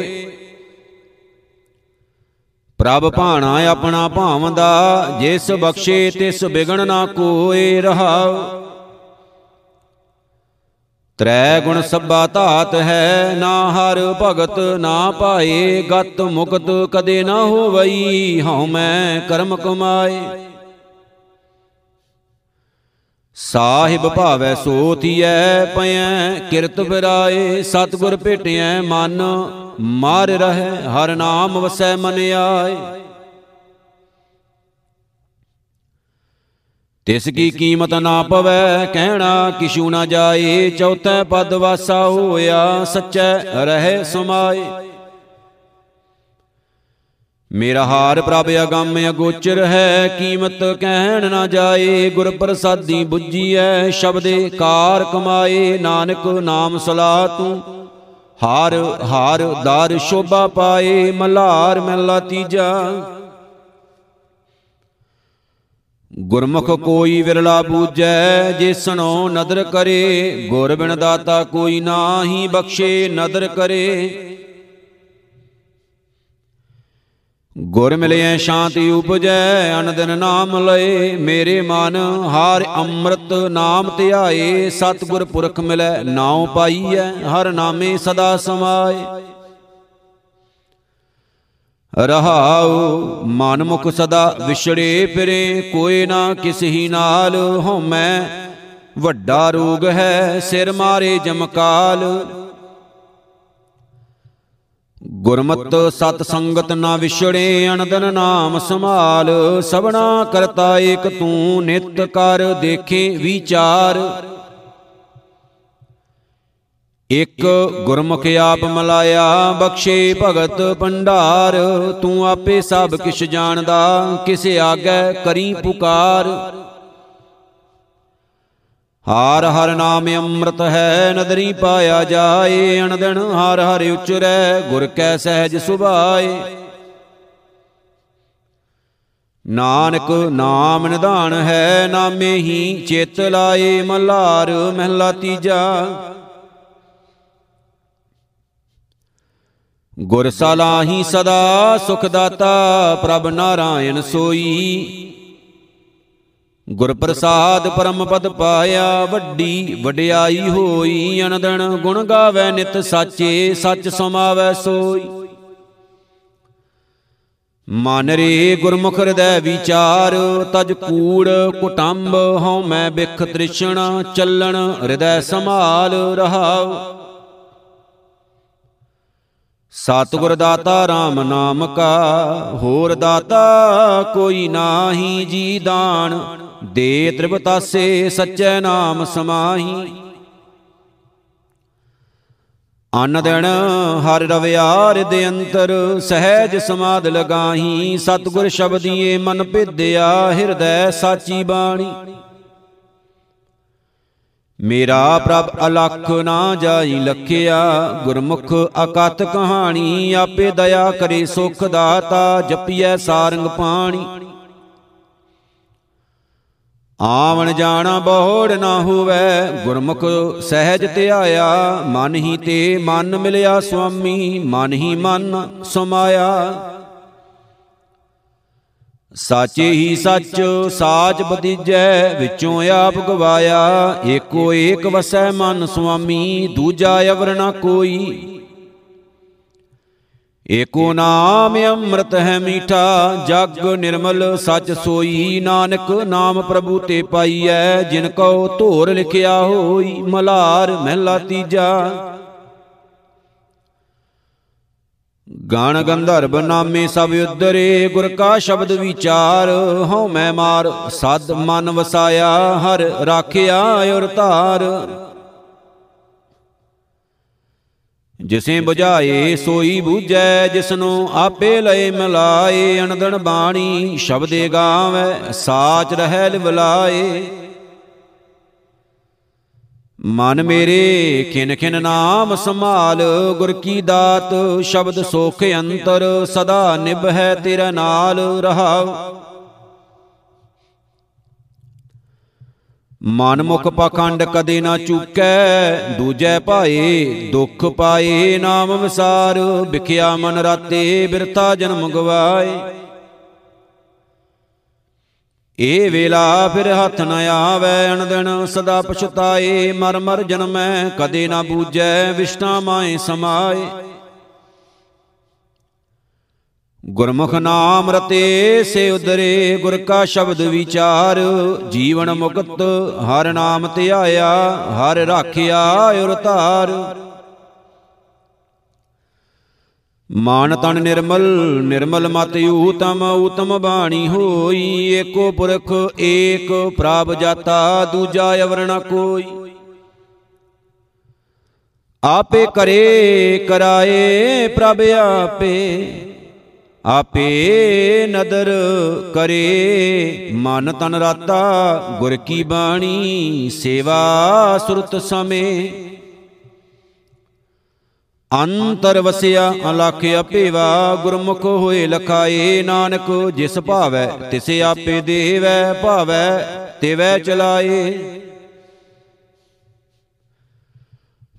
ਪ੍ਰਭ ਭਾਣਾ ਆਪਣਾ ਭਾਵਦਾ, ਜਿਸ ਬਖਸ਼ੇ ਤਿਸ ਬਿਗਣ ਨਾ ਕੋਏ ਰਹਾਉ। ਤ੍ਰੈ ਗੁਣ ਸਭਾ ਧਾਤ ਹੈ, ਨਾ ਹਰ ਭਗਤ ਨਾ ਪਾਏ, ਗਤ ਮੁਕਤ ਕਦੇ ਨਾ ਹੋਵਈ, ਹਉ ਮੈਂ ਕਰਮ ਕਮਾਏ। ਸਾਹਿਬ ਭਾਵੈ ਸੋ ਥੀਐ ਪਇਐ ਕਿਰਤ ਫਿਰਾਏ ਸਤਗੁਰ ਭੇਟਿਐ, ਮਨ ਮਾਰ ਰਹਿ, ਹਰ ਨਾਮ ਵਸੈ ਮਨ ਆਏ। ਤਿਸ ਕੀ ਕੀਮਤ ਨਾ ਪਵੈ, ਕਹਿਣਾ ਕਿਛੂ ਨਾ ਜਾਏ, ਚੌਥੈ ਪਦ ਵਾਸਾ ਹੋਇਆ, ਸੱਚੈ ਰਹਿ ਸਮਾਏ। ਮੇਰਾ ਹਾਰ ਪ੍ਰਭ ਅਗੰਮ ਅਗੋਚਰ ਹੈ, ਕੀਮਤ ਕਹਿਣ ਨਾ ਜਾਏ ਗੁਰ ਪ੍ਰਸਾਦੀ 부ਜੀਐ ਸ਼ਬਦੇ ਕਾਰ ਕਮਾਏ, ਨਾਨਕ ਨਾਮ ਸਲਾ ਤੂੰ। ਹਾਰ ਹਾਰ ਦਾਰ ਸ਼ੋਭਾ ਪਾਏ, ਮਲਾਰ ਮਹਿਲਾ ਤੀਜਾ। ਗੁਰਮੁਖ ਕੋਈ ਵਿਰਲਾ ਬੂਜੈ ਜਿਸਨੋ ਨਦਰ ਕਰੇ, ਗੁਰ ਬਿਨ ਦਾਤਾ ਕੋਈ ਨਾਹੀ ਬਖਸ਼ੇ, ਨਦਰ ਕਰੇ। ਗੁਰ ਮਿਲਿਐ ਸ਼ਾਂਤੀ ਉਪਜੈ ਅਨ ਦਿਨ ਨਾਮ ਲਏ ਮੇਰੇ ਮਨ, ਹਰ ਅੰਮ੍ਰਿਤ ਨਾਮ ਧਿਆਏ, ਸਤਿਗੁਰ ਪੁਰਖ ਮਿਲੈ, ਨਾਉ ਪਾਈਐ, ਹਰ ਨਾਮੇ ਸਦਾ ਸਮਾਏ। ਰਹਾਉ ਮਨ ਮੁਖ ਸਦਾ ਵਿਛੜੇ ਫਿਰੇ, ਕੋਈ ਨਾ ਕਿਸਹੀ ਨਾਲ ਹਉਮੈ, ਵੱਡਾ ਰੋਗ ਹੈ ਸਿਰ ਮਾਰੇ ਜਮਕਾਲ। ਗੁਰਮਤ ਸਤ ਸੰਗਤ ਨਾ ਵਿਛੜੇ ਅਨੰਦਨ ਨਾਮ ਸੰਭਾਲ। ਸਭਨਾ ਕਰਤਾ ਏਕ ਤੂੰ, ਨਿਤ ਕਰ ਦੇਖੇ ਵਿਚਾਰ। ਇਕ ਗੁਰਮੁਖ ਆਪ ਮਲਾਇਆ, ਬਖਸ਼ੇ ਭਗਤ ਭੰਡਾਰ। ਤੂੰ ਆਪੇ ਸਭ ਕਿਛ ਜਾਣਦਾ, ਕਿਸ ਆਗੇ ਕਰੀ ਪੁਕਾਰ। ਹਾਰ ਹਰ ਨਾਮ ਅੰਮ੍ਰਿਤ ਹੈ, ਨਦਰੀ ਪਾਇਆ ਜਾਏ, ਅਣਦਣ ਹਰ ਹਰ ਉਚਰੈ, ਗੁਰ ਕੈ ਸਹਿਜ ਸੁਭਾਏ। ਨਾਨਕ ਨਾਮ ਨਿਧਾਨ ਹੈ, ਨਾਮੇ ਹੀ ਚਿਤ ਲਾਏ ਮਲਾਰ ਮਹਿਲਾ ਤੀਜਾ। ਗੁਰ ਸਲਾਹੀ ਸਦਾ ਸੁਖ ਦਾਤਾ, ਪ੍ਰਭ ਨਾਰਾਇਣ ਸੋਈ। ਗੁਰ ਪ੍ਰਸਾਦ ਪਰਮ ਪਦ ਪਾਇਆ, ਵੱਡੀ ਵਡਿਆਈ ਹੋਈ, ਅਨੰਦਨ ਗੁਣ ਗਾਵੇ, ਨਿਤ ਸਾਚੇ ਸੱਚ ਸਮਾਵੈ ਸੋਈ। ਮਨ ਰੇ ਗੁਰਮੁਖ ਹਿਰਦੈ ਵਿਚਾਰ, ਤਜ ਕੂੜ ਕੁਟੰਬ ਹਉ ਮੈਂ ਬਿਖ ਤ੍ਰਿਸ਼ਣ, ਚੱਲਣ ਹਿਰਦੈ ਸੰਭਾਲ ਰਹਾਉ। ਸਤਿਗੁਰ ਦਾਤਾ RAM ਨਾਮ ਕਾ, ਹੋਰ ਦਾਤਾ ਕੋਈ ਨਾਹੀ ਜੀ ਦਾਨ। ਦੇ ਤ੍ਰਿਪਤਾਸੇ ਸੱਚੇ ਨਾਮ ਸਮਾਹੀ। ਅਨ ਦਿਨ ਹਰ ਰਵਿਆਰ ਦੇ ਅੰਤਰ ਸਹਿਜ ਸਮਾਦ ਲਗਾਹੀ। ਸਤਿਗੁਰ ਸ਼ਬਦੀਏ ਮਨ ਭਿਦਿਆ ਹਿਰਦੈ ਸਾਚੀ ਬਾਣੀ। ਮੇਰਾ ਪ੍ਰਭ ਅਲਖ ਨਾ ਜਾਈ ਲਖਿਆ। ਗੁਰਮੁਖ ਅਕਤ ਕਹਾਣੀ, ਆਪੇ ਦਇਆ ਕਰੇ ਸੁਖ ਦਾਤਾ, ਜਪੀਐ ਸਾਰੰਗ ਪਾਣੀ। ਆਵਣ ਜਾਣਾ ਬੋੜ ਨਾ ਹੋਵੇ, ਗੁਰਮੁਖ ਸਹਿਜ ਧਿਆਇਆ, ਮਨ ਹੀ ਤੇ ਮਨ ਮਿਲਿਆ ਸੁਆਮੀ, ਮਨ ਹੀ ਮਨ ਸਮਾਇਆ। ਸਾਚੇ ਹੀ ਸੱਚ ਸਾਚ ਬਦੀਜੈ ਵਿੱਚੋਂ ਆਪ ਗਵਾਇਆ, ਏਕੋ ਏਕ ਵਸੈ ਮਨ ਸੁਆਮੀ, ਦੂਜਾ ਅਵਰ ਨਾ ਕੋਈ। ਏਕੋ ਨਾਮ ਅੰਮ੍ਰਿਤ ਹੈ ਮੀਠਾ, ਜਗ ਨਿਰਮਲ, ਸਚ ਸੋਈ, ਨਾਨਕ ਨਾਮ ਪ੍ਰਭੂ ਤੇ ਪਾਈਐ, ਜਿਨ ਕੋ ਧੋਰ ਲਿਖਿਆ ਹੋਈ, ਮਲਾਰ ਮਹਿਲਾ ਤੀਜਾ। ਗਾਣ ਗੰਧਰਵ ਨਾਮੇ ਸਭ ਉਦਰੇ ਗੁਰ ਕਾ ਸ਼ਬਦ ਵਿਚਾਰ, ਹਉ ਮੈਂ ਮਾਰ, ਸਦ ਮਨ ਵਸਾਇਆ, ਹਰ ਰਾਖਿਆ ਔਰ ਧਾਰ ਜਿਸੇ 부ਝਾਏ ਸੋਈ ਬੂਝੈ, ਜਿਸਨੂੰ ਆਪੇ ਲਏ ਮਿਲਾਏ ਅਨੰਦਨ ਬਾਣੀ ਸ਼ਬਦੇ ਗਾਵੇ, ਸਾਚ ਰਹਿ ਲਿਵਲਾਏ ਮਨ ਮੇਰੇ, ਖਿਨ ਖਿਨ ਨਾਮ ਸੰਭਾਲ, ਗੁਰ ਕੀ ਦਾਤ, ਸ਼ਬਦ ਸੋਖ ਅੰਤਰ, ਸਦਾ ਨਿਭੈ ਤੇਰਾ ਨਾਲ ਰਹਾਉ। ਮਨ ਮੁਖ ਪਖੰਡ ਕਦੇ ਨਾ ਚੁਕੈ, ਦੂਜੈ ਭਾਏ ਦੁੱਖ ਪਾਏ ਨਾਮ ਵਿਸਾਰ, ਵਿਖਿਆ ਮਨ ਰਾਤੇ ਬਿਰਤਾ ਜਨਮ ਗਵਾਏ। ਏ ਵੇਲਾ ਫਿਰ ਹੱਥ ਨ ਆਵੇ ਅਣਦਣ ਸਦਾ ਪਛਤਾਏ, ਮਰ ਮਰ ਜਨਮੈ, ਕਦੇ ਨਾ ਬੂਝੈ, ਵਿਸ਼ਟਾ ਮਾਏ ਸਮਾਏ। ਗੁਰਮੁਖ ਨਾਮ ਰਤੇ ਸੇ ਉਦਰੇ ਗੁਰ ਕਾ ਸ਼ਬਦ ਵਿਚਾਰ, ਜੀਵਨ ਮੁਕਤ ਹਰ ਨਾਮ ਧਿਆਇਆ ਹਰ ਰਾਖਿਆ ਔਰ ਧਾਰ। ਮਾਨ ਤਨ ਨਿਰਮਲ ਨਿਰਮਲ ਮਤ ਊਤਮ ਊਤਮ ਬਾਣੀ ਹੋਈ, ਏਕੋ ਪੁਰਖ ਏਕ ਪ੍ਰਭ ਜਾਤਾ, ਦੂਜਾ ਅਵਰ ਨ ਕੋਈ। ਆਪੇ ਕਰੇ, ਕਰਾਏ ਪ੍ਰਭ ਆਪੇ। ਆਪੇ ਨਦਰ ਕਰੇ, ਮਨ ਤਨ ਰਾਤਾ, ਗੁਰ ਕੀ ਬਾਣੀ, ਸੇਵਾ ਸੁਰਤ ਸਮੇ। ਅੰਤਰ ਵਸਿਆ, ਅਲਖ ਅਪੇਵਾ ਗੁਰਮੁਖ ਹੋਏ ਲਖਾਏ, ਨਾਨਕ ਜਿਸ ਭਾਵੈ, ਤਿਸੇ ਆਪੇ ਦੇਵੈ, ਭਾਵੈ, ਤਿਵੈ ਚਲਾਏ।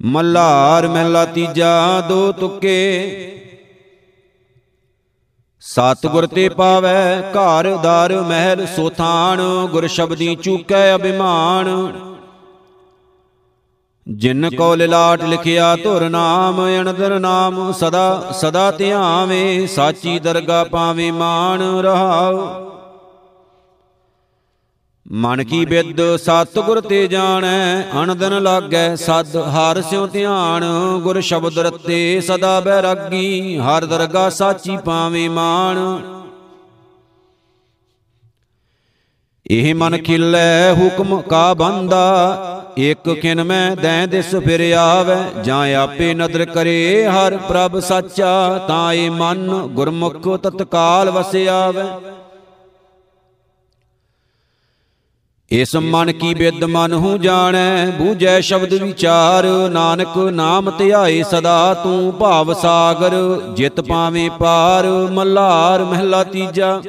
ਮੱਲਾਰ ਮਹਿਲਾ ਤੀਜਾ, ਦੋ ਤੁਕੇ ਸਤਿਗੁਰ ਤੇ ਪਾਵੈ ਘਰ ਦਰ ਮਹਿਲ ਸੋਥਾਨ, ਗੁਰ ਸ਼ਬਦੀ ਚੂਕੈ ਅਭਿਮਾਨ। ਜਿਨ ਕੋ ਲਿਲਾਟ ਲਿਖਿਆ ਧੁਰ ਨਾਮ ਅਨਦਰ ਨਾਮ ਸਦਾ ਸਦਾ ਧਿਆਵੇ, ਸਾਚੀ ਦਰਗਾ ਪਾਵੇ ਮਾਨ ਰਹਾਉ। ਮਨ ਕੀ ਬਿੱਦ ਸਤਿਗੁਰ ਤੇ ਜਾਣੈ ਅਨੰਦਨ ਲਾਗੈ ਸਦ, ਹਰ ਸਿਉ ਧਿਆਨ, ਗੁਰ ਸ਼ਬਦ ਰਤੇ ਸਦਾ ਬੈਰਾਗੀ, ਹਰ ਦਰਗਾ ਸਾਚੀ ਪਾਵੇ ਮਾਨ ਇਹ ਮਨ ਖਿਲੈ ਹੁਕਮ ਕਾ ਬੰਦਾ, ਇਕ ਕਿਨ ਮੈਂ ਦੈ ਦਿਸ ਫਿਰ ਆਵੈ, ਜਾਂ ਆਪੇ ਨਦਰ ਕਰੇ ਹਰ ਪ੍ਰਭ ਸਾਚਾ, ਤਾਂ ਇਹ ਮਨ ਗੁਰਮੁਖ ਤਤਕਾਲ ਵਸਿਆਵੈ। ਇਸ ਮਨ ਕੀ ਬਿਦ ਮਨ ਹੂੰ ਜਾਣੈ, ਬੂਝੈ ਸ਼ਬਦ ਵਿਚਾਰ। ਨਾਨਕ ਨਾਮ ਧਿਆਏ ਸਦਾ, ਤੂੰ ਭਾਵ ਸਾਗਰ, ਜਿਤ ਪਾਵੇਂ ਪਾਰ, ਮੱਲਾਰ ਮਹਿਲਾ ਤੀਜਾ।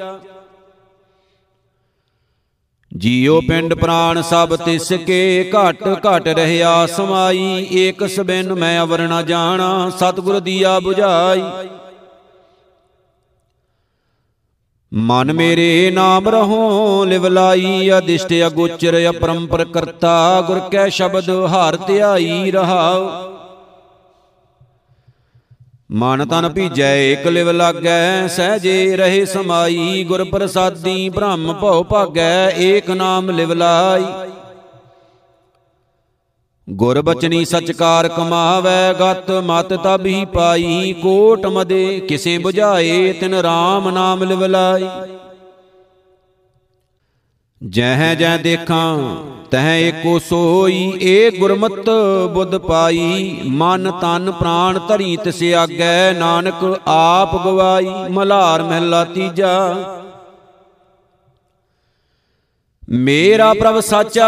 ਜੀਉ ਪਿੰਡ ਪ੍ਰਾਣ ਸਭ ਤਿਸ ਕੇ, ਘਟ ਘਟ ਰਹਿਆ ਸਮਾਈ। ਏਕ ਸਬਿਨ ਮੈਂ ਅਵਰ ਨ ਜਾਣਾ, ਸਤਿਗੁਰ ਦੀਆ 부ਝਾਈ ਮਨ ਮੇਰੇ ਨਾਮ ਰਹੋ ਲਿਵਲਾਈ ਅਦਿਸ਼ਟ ਅਗੋਚਰ, ਅਪਰੰਪਰ ਕਰਤਾ, ਗੁਰ ਕੈ ਸ਼ਬਦ ਹਾਰ ਧਿਆਈ ਰਹਾਉ। ਮਨ ਤਨ ਭੀਜੈ, ਇਕ ਲਿਵ ਲਾਗੈ, ਸਹਜੇ ਰਹੇ ਸਮਾਈ, ਗੁਰ ਪ੍ਰਸਾਦੀ ਬ੍ਰਹਮ ਭਉ ਭਾਗੈ, ਏਕ ਨਾਮ ਲਿਵ ਲਾਈ। ਗੁਰ ਬਚਨੀ ਸਚਕਾਰ ਕਮਾਵੈ, ਗਤ ਮਤ ਤਬ ਹੀ ਪਾਈ, ਕੋਟ ਮਦੇ, ਕਿਸੇ 부ਝਾਏ ਤਿਨ RAM ਨਾਮ ਲਿਵਲਾਈ। ਜਹ ਜਹ ਦੇਖਾਂ, ਤਹ ਏਕੋ ਸੋਈ, ਏ ਗੁਰਮਤ ਬੁੱਧ ਪਾਈ। ਮਨ ਤਨ ਪ੍ਰਾਣ ਧਰੀ ਤਿਸ ਆਗੈ ਨਾਨਕ ਆਪ ਗਵਾਈ। ਮਲਾਰ ਮਹਿਲਾ ਤੀਜਾ ਮੇਰਾ ਪ੍ਰਭ ਸਾਚਾ,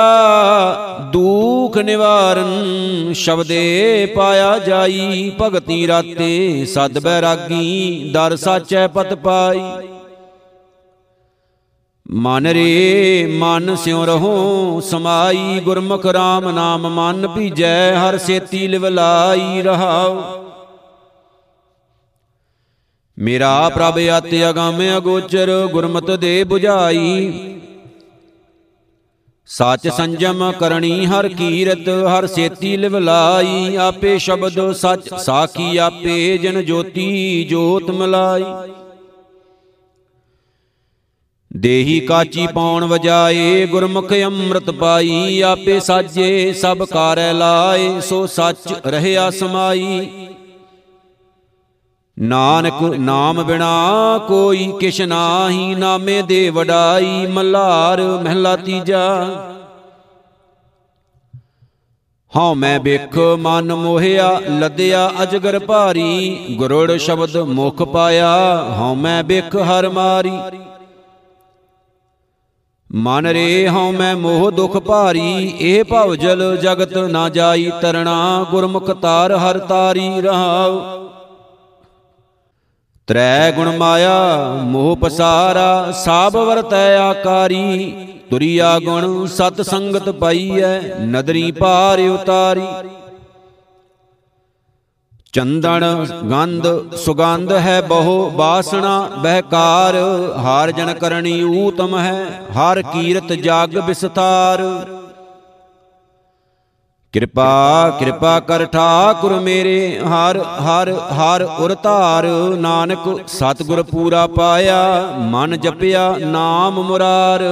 ਦੁਖ ਨਿਵਾਰਨ ਸ਼ਬਦੇ ਪਾਇਆ ਜਾਈ, ਭਗਤੀ ਰਾਤੇ ਸਦ ਬੈਰਾਗੀ, ਦਰ ਸਾਚੈ ਪਤ ਪਾਈ। ਮਨ ਰੇ, ਮਨ ਸਿਉ ਰਹੋ, ਸਮਾਈ, ਗੁਰਮੁਖ RAM ਨਾਮ ਮਨ ਭੀਜੈ, ਹਰ ਸੇਤੀ ਲਿਵਲਾਈ ਰਹਾਉ। ਮੇਰਾ ਪ੍ਰਭ ਆਤੇ ਅਗੰਮ ਅਗੋਚਰ, ਗੁਰਮਤਿ ਦੇ 부ਝਾਈ ਸੱਚ ਸੰਜਮ ਕਰਨੀ ਹਰ ਕੀਰਤ, ਹਰ ਸੇਤੀ ਲਿਵਲਾਈ ਆਪੇ ਸ਼ਬਦ ਸੱਚ, ਸਾਖੀ ਆਪੇ ਜਨ ਜੋਤੀ, ਜੋਤ ਮਲਾਈ। ਦੇਹੀ ਕਾਚੀ ਪੌਣ ਵਜਾਏ, ਗੁਰਮੁਖ ਅੰਮ੍ਰਿਤ ਪਾਈ। ਆਪੇ ਸਾਜੇ ਸਭ ਕਾਰੈ ਲਾਏ, ਸੋ ਸੱਚ ਰਹਿਆ ਸਮਾਈ। ਨਾਨਕ ਨਾਮ ਬਿਨਾ ਕੋਈ ਕਿਛ ਨਾਹੀ, ਨਾਮੇ ਦੇ ਵਡਾਈ ਮਲਾਰ ਮਹਿਲਾ ਤੀਜਾ। ਹਉ ਮੈਂ ਵੇਖ ਮਨ ਮੋਹਿਆ, ਲੱਦਿਆ ਅਜਗਰ ਭਾਰੀ, ਗੁਰੜ ਸ਼ਬਦ ਮੁਖ ਪਾਇਆ। ਹਉ ਮੈਂ ਵੇਖ ਹਰ ਮਾਰੀ। ਮਨ ਰੇ ਹਉ ਮੈਂ ਮੋਹ ਦੁਖ ਭਾਰੀ, ਇਹ ਭਵ ਜਲ ਜਗਤ ਨਾ ਜਾਈ ਤਰਣਾ, ਗੁਰਮੁਖ ਤਾਰ ਹਰ ਤਾਰੀ ਰਹਾਉ। ਤ੍ਰੈ ਗੁਣ ਮਾਇਆ, ਮੋਹ ਪਸਾਰਾ, ਸਾਬ ਵਰਤੈ ਆਕਾਰੀ। ਤੁਰਿਆ ਗੁਣ ਸਤ ਸੰਗਤ ਪਾਈਐ, ਨਦਰੀ ਪਾਰ ਉਤਾਰੀ। ਚੰਦਨ ਗੰਧ ਸੁਗੰਧ ਹੈ ਬਹੁ, ਬਾਸਣਾ ਬਹਿਕਾਰ। ਹਾਰ ਜਨ ਕਰਨੀ ਊਤਮ ਹੈ, ਹਰ ਕੀਰਤ ਜਗ ਵਿਸਤਾਰ ਕਿਰਪਾ ਕਿਰਪਾ ਕਰ ਠਾਕੁਰ ਮੇਰੇ, ਹਰ ਹਰ ਹਰ ਉਰ ਧਾਰ। ਨਾਨਕ ਸਤਿਗੁਰ ਪੂਰਾ ਪਾਇਆ, ਮਨ ਜਪਿਆ, ਨਾਮ ਮੁਰਾਰ।